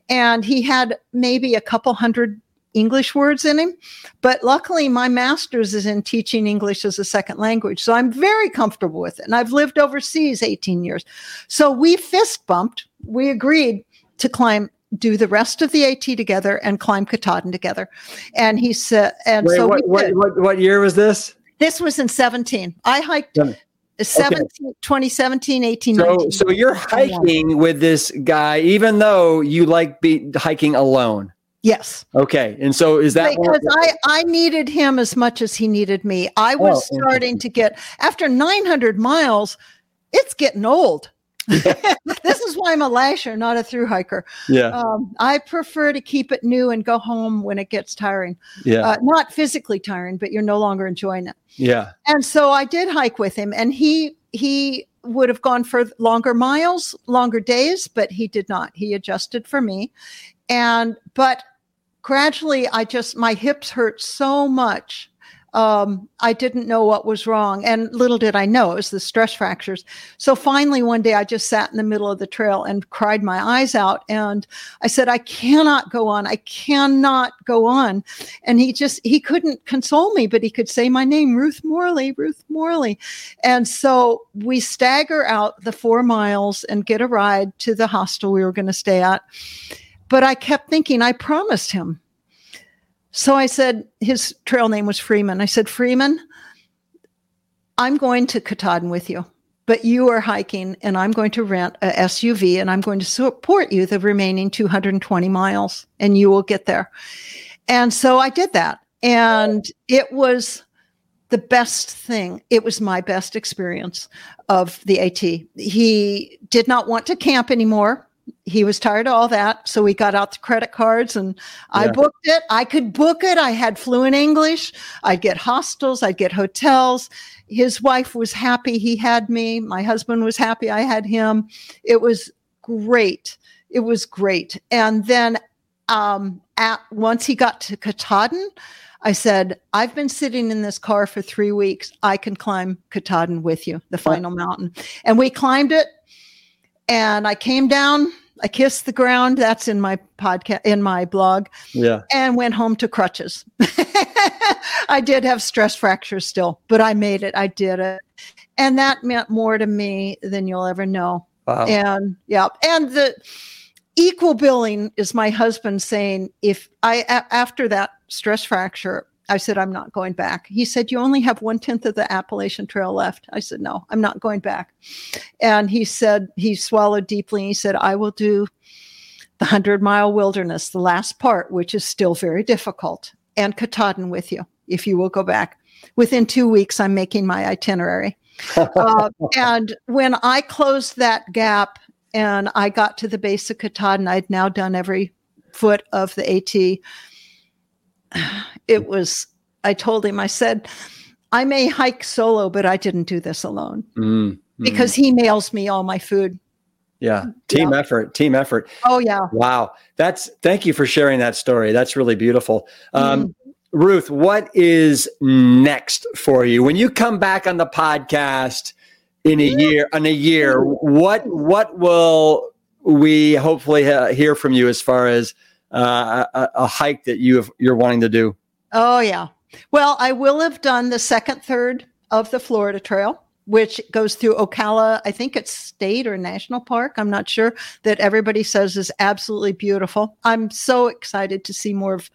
And he had maybe a couple hundred English words in him. But luckily, my master's is in teaching English as a second language. So I'm very comfortable with it. And I've lived overseas 18 years. So we fist bumped. We agreed to climb do the rest of the AT together and climb Katahdin together. And he said, and Wait, so what, what, what, what, year was this? This was in 17. I hiked yeah. 17, okay. 2017, 18, so, 19. So you're hiking with this guy, even though you like be hiking alone. Yes. Okay. And so is that because I, I needed him as much as he needed me. I was oh, starting to get after 900 miles, it's getting old. this is why I'm a lasher, not a through hiker. Yeah. Um, I prefer to keep it new and go home when it gets tiring. Yeah. Uh, not physically tiring, but you're no longer enjoying it. Yeah. And so I did hike with him, and he he would have gone for longer miles, longer days, but he did not. He adjusted for me, and but gradually, I just my hips hurt so much um, I didn't know what was wrong. And little did I know it was the stress fractures. So finally, one day I just sat in the middle of the trail and cried my eyes out. And I said, I cannot go on. I cannot go on. And he just, he couldn't console me, but he could say my name, Ruth Morley, Ruth Morley. And so we stagger out the four miles and get a ride to the hostel we were going to stay at. But I kept thinking, I promised him so I said, his trail name was Freeman. I said, Freeman, I'm going to Katahdin with you, but you are hiking and I'm going to rent a SUV and I'm going to support you the remaining 220 miles and you will get there. And so I did that. And it was the best thing. It was my best experience of the AT. He did not want to camp anymore. He was tired of all that. So we got out the credit cards and I Yeah. booked it. I could book it. I had fluent English. I'd get hostels, I'd get hotels. His wife was happy he had me. My husband was happy I had him. It was great. It was great. And then um, at, once he got to Katahdin, I said, I've been sitting in this car for three weeks. I can climb Katahdin with you, the final mountain. And we climbed it. And I came down, I kissed the ground. That's in my podcast, in my blog, Yeah. and went home to crutches. I did have stress fractures still, but I made it. I did it. And that meant more to me than you'll ever know. Wow. And yeah, and the equal billing is my husband saying if I a- after that stress fracture, I said I'm not going back. He said you only have one tenth of the Appalachian Trail left. I said no, I'm not going back. And he said he swallowed deeply. And he said I will do the hundred mile wilderness, the last part, which is still very difficult, and Katahdin with you if you will go back. Within two weeks, I'm making my itinerary. Uh, and when I closed that gap and I got to the base of Katahdin, I'd now done every foot of the AT. It was, I told him, I said, I may hike solo, but I didn't do this alone Mm, mm. because he mails me all my food. yeah, team effort, team effort. Oh, yeah. Wow. That's thank you for sharing that story. That's really beautiful. Um, Ruth, what is next for you when you come back on the podcast in a year? In a year, what what will we hopefully uh, hear from you as far as uh, a, a hike that you have, you're wanting to do? Oh, yeah. Well, I will have done the second third of the Florida Trail, which goes through Ocala. I think it's state or national park. I'm not sure that everybody says is absolutely beautiful. I'm so excited to see more of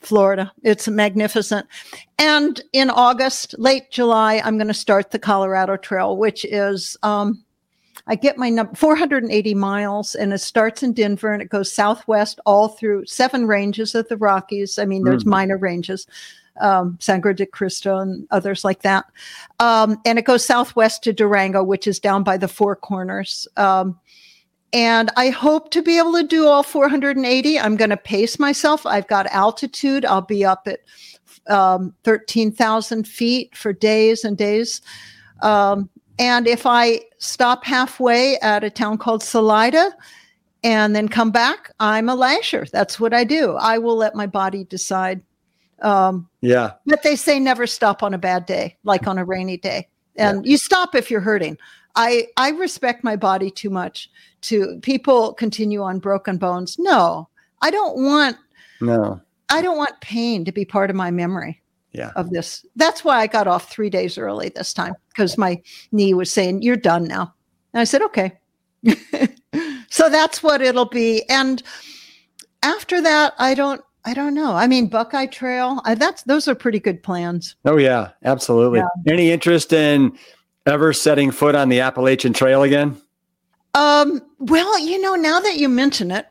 Florida. It's magnificent. And in August, late July, I'm going to start the Colorado Trail, which is, um, I get my number 480 miles and it starts in Denver and it goes southwest all through seven ranges of the Rockies. I mean, there's Mm. minor ranges, um, Sangre de Cristo and others like that. Um, and it goes southwest to Durango, which is down by the Four Corners. Um, and I hope to be able to do all 480. I'm going to pace myself. I've got altitude. I'll be up at um, 13,000 feet for days and days. Um, and if I stop halfway at a town called Salida and then come back, I'm a lasher. That's what I do. I will let my body decide. Um, Yeah, but they say never stop on a bad day, like on a rainy day. And you stop if you're hurting. I, I respect my body too much to people continue on broken bones. No, I don't want no, I don't want pain to be part of my memory yeah, of this. That's why I got off three days early this time because my knee was saying, You're done now. And I said, Okay. so that's what it'll be. And after that, I don't I don't know. I mean, Buckeye Trail, I, that's those are pretty good plans. oh yeah, absolutely. Any interest in ever setting foot on the Appalachian Trail again? Um, well, you know, now that you mention it,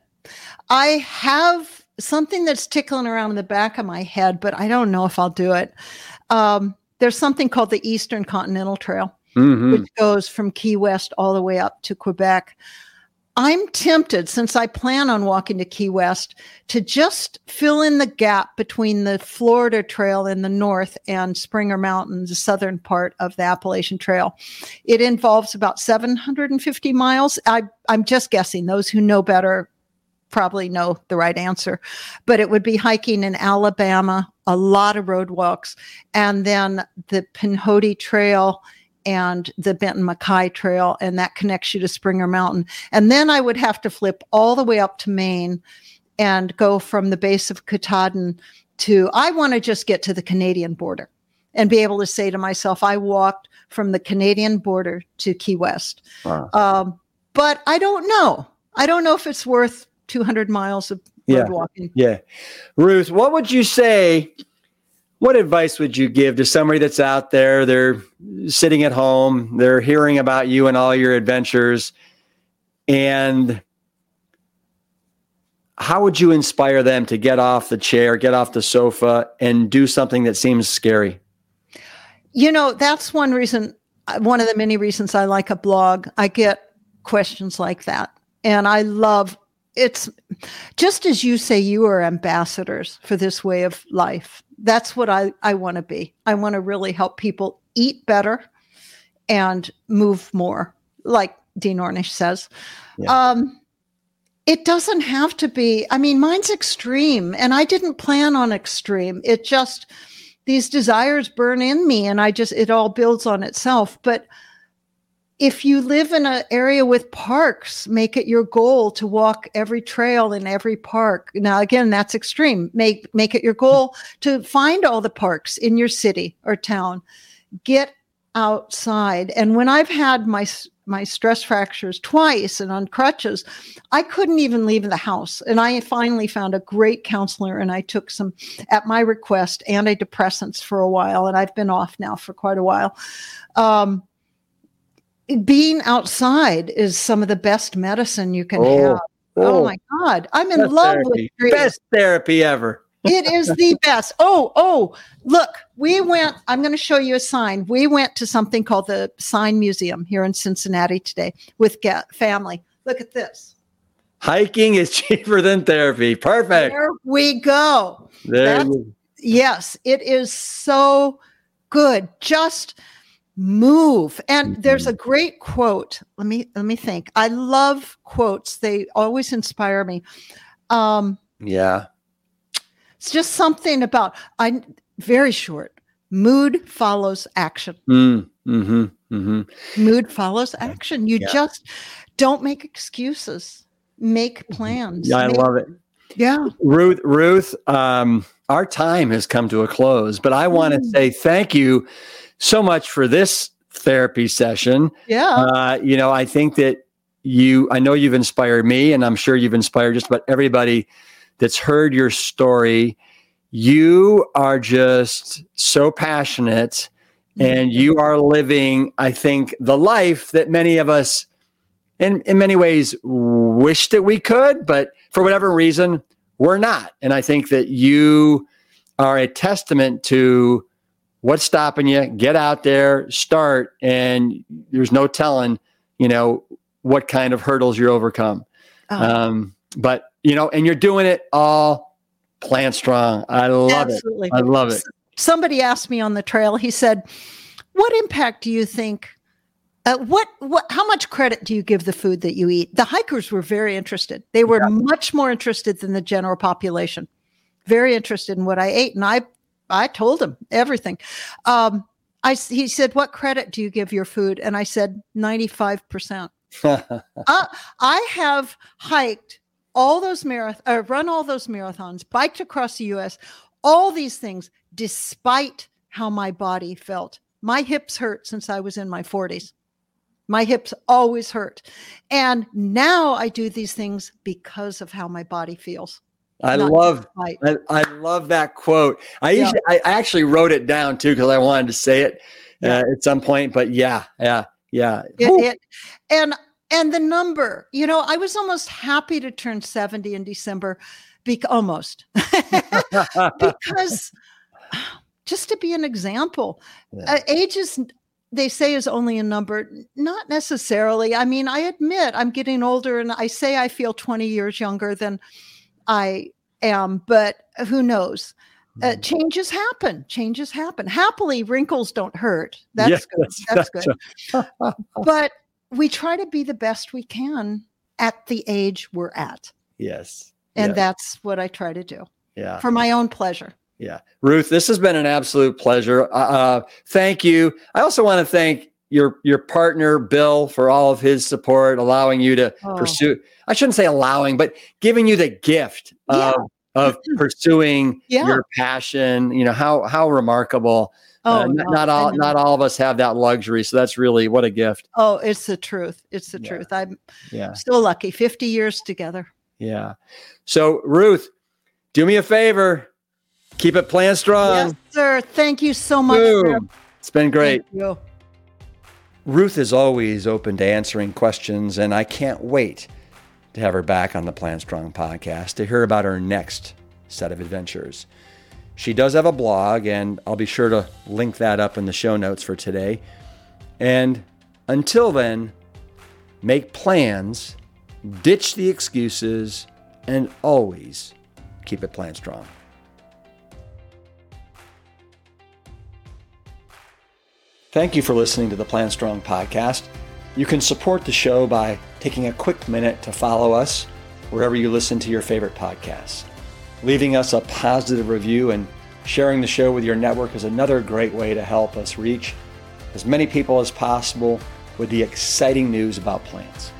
I have something that's tickling around in the back of my head, but I don't know if I'll do it. Um, there's something called the Eastern Continental Trail. Mhm. which goes from Key West all the way up to Quebec. I'm tempted, since I plan on walking to Key West, to just fill in the gap between the Florida Trail in the north and Springer Mountain, the southern part of the Appalachian Trail. It involves about 750 miles. I, I'm just guessing. Those who know better probably know the right answer. But it would be hiking in Alabama, a lot of road walks, and then the Pinhoti Trail and the Benton MacKaye Trail, and that connects you to Springer Mountain. And then I would have to flip all the way up to Maine and go from the base of Katahdin to, I want to just get to the Canadian border and be able to say to myself, I walked from the Canadian border to Key West. Wow. Um, but I don't know. I don't know if it's worth 200 miles of road Yeah. walking. Yeah. Ruth, what would you say? What advice would you give to somebody that's out there? They're sitting at home, they're hearing about you and all your adventures, and how would you inspire them to get off the chair, get off the sofa, and do something that seems scary? You know, that's one reason, uh, one of the many reasons I like a blog. I get questions like that. And I love it's just as you say, you are ambassadors for this way of life. That's what I, I want to be. I want to really help people eat better and move more, like Dean Ornish says. Yeah. Um, it doesn't have to be. I mean, mine's extreme, and I didn't plan on extreme. It just, these desires burn in me, and I just, it all builds on itself. But if you live in an area with parks, make it your goal to walk every trail in every park. Now, again, that's extreme. Make make it your goal to find all the parks in your city or town. Get outside. And when I've had my my stress fractures twice and on crutches. I couldn't even leave the house. And I finally found a great counselor and I took some, at my request, antidepressants for a while. And I've been off now for quite a while. Um, being outside is some of the best medicine you can oh, have. Oh, oh, my God. I'm in love therapy. with trees. Best therapy ever it is the best. Oh, oh, look, we went. I'm going to show you a sign. We went to something called the Sign Museum here in Cincinnati today with get family. Look at this. Hiking is cheaper than therapy. Perfect. There we go. There yes, it is so good. Just move. And mm-hmm. there's a great quote. Let me let me think. I love quotes. They always inspire me. Um, yeah. It's just something about I very short. Mood follows action. Mm, mm-hmm, mm-hmm. Mood follows action. You yeah. just don't make excuses. Make mm-hmm. plans. Yeah, make, I love it. Yeah. Ruth, Ruth, um, our time has come to a close, but I want to mm. say thank you so much for this therapy session. Yeah. Uh, you know, I think that you, I know you've inspired me, and I'm sure you've inspired just about everybody that's heard your story. You are just so passionate and you are living, I think, the life that many of us, in, in many ways, wish that we could, but for whatever reason, we're not. And I think that you are a testament to what's stopping you. Get out there, start, and there's no telling, you know, what kind of hurdles you're overcome. Oh. Um, but you know, and you're doing it all plant strong. I love Absolutely. it. I love it. Somebody asked me on the trail, he said, What impact do you think? Uh, what what how much credit do you give the food that you eat? The hikers were very interested. They were yeah. much more interested than the general population. Very interested in what I ate, and I I told him everything. Um, I he said, "What credit do you give your food?" And I said, 95 percent. uh, I have hiked all those marathons, uh, run all those marathons, biked across the US, all these things, despite how my body felt. My hips hurt since I was in my 40s. My hips always hurt. And now I do these things because of how my body feels. I love I, I, love that quote. I yeah. usually I actually wrote it down too because I wanted to say it uh, at some point. But yeah, yeah, yeah. It, it, and and the number, you know, I was almost happy to turn 70 in December, be- almost, because just to be an example, yeah. uh, age is, they say, is only a number. Not necessarily. I mean, I admit I'm getting older and I say I feel 20 years younger than I am, but who knows? Uh, mm. changes happen. Changes happen. Happily, wrinkles don't hurt. That's yes, good. That's, that's good. but we try to be the best we can at the age we're at. Yes. And that's what I try to do. Yeah. For my own pleasure. Yeah. Ruth, this has been an absolute pleasure. Uh, uh thank you. I also want to thank your your partner Bill for all of his support, allowing you to oh. pursue. I shouldn't say allowing, but giving you the gift yeah. of of pursuing yeah. your passion. You know how how remarkable. Oh, uh, no, not all not all of us have that luxury. So that's really what a gift. Oh, it's the truth. It's the yeah. truth. I'm yeah still lucky. Fifty years together. Yeah. So Ruth, do me a favor. Keep it plant strong. Yes, sir. Thank you so much. It's been great. Ruth is always open to answering questions, and I can't wait to have her back on the Plant Strong podcast to hear about her next set of adventures. She does have a blog, and I'll be sure to link that up in the show notes for today. And until then, make plans, ditch the excuses, and always keep it plant strong. Thank you for listening to the Plant Strong podcast. You can support the show by taking a quick minute to follow us wherever you listen to your favorite podcasts. Leaving us a positive review and sharing the show with your network is another great way to help us reach as many people as possible with the exciting news about plants.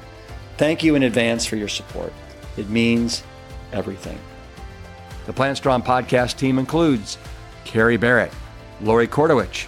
Thank you in advance for your support. It means everything. The Plant Strong podcast team includes Carrie Barrett, Lori Kordowich,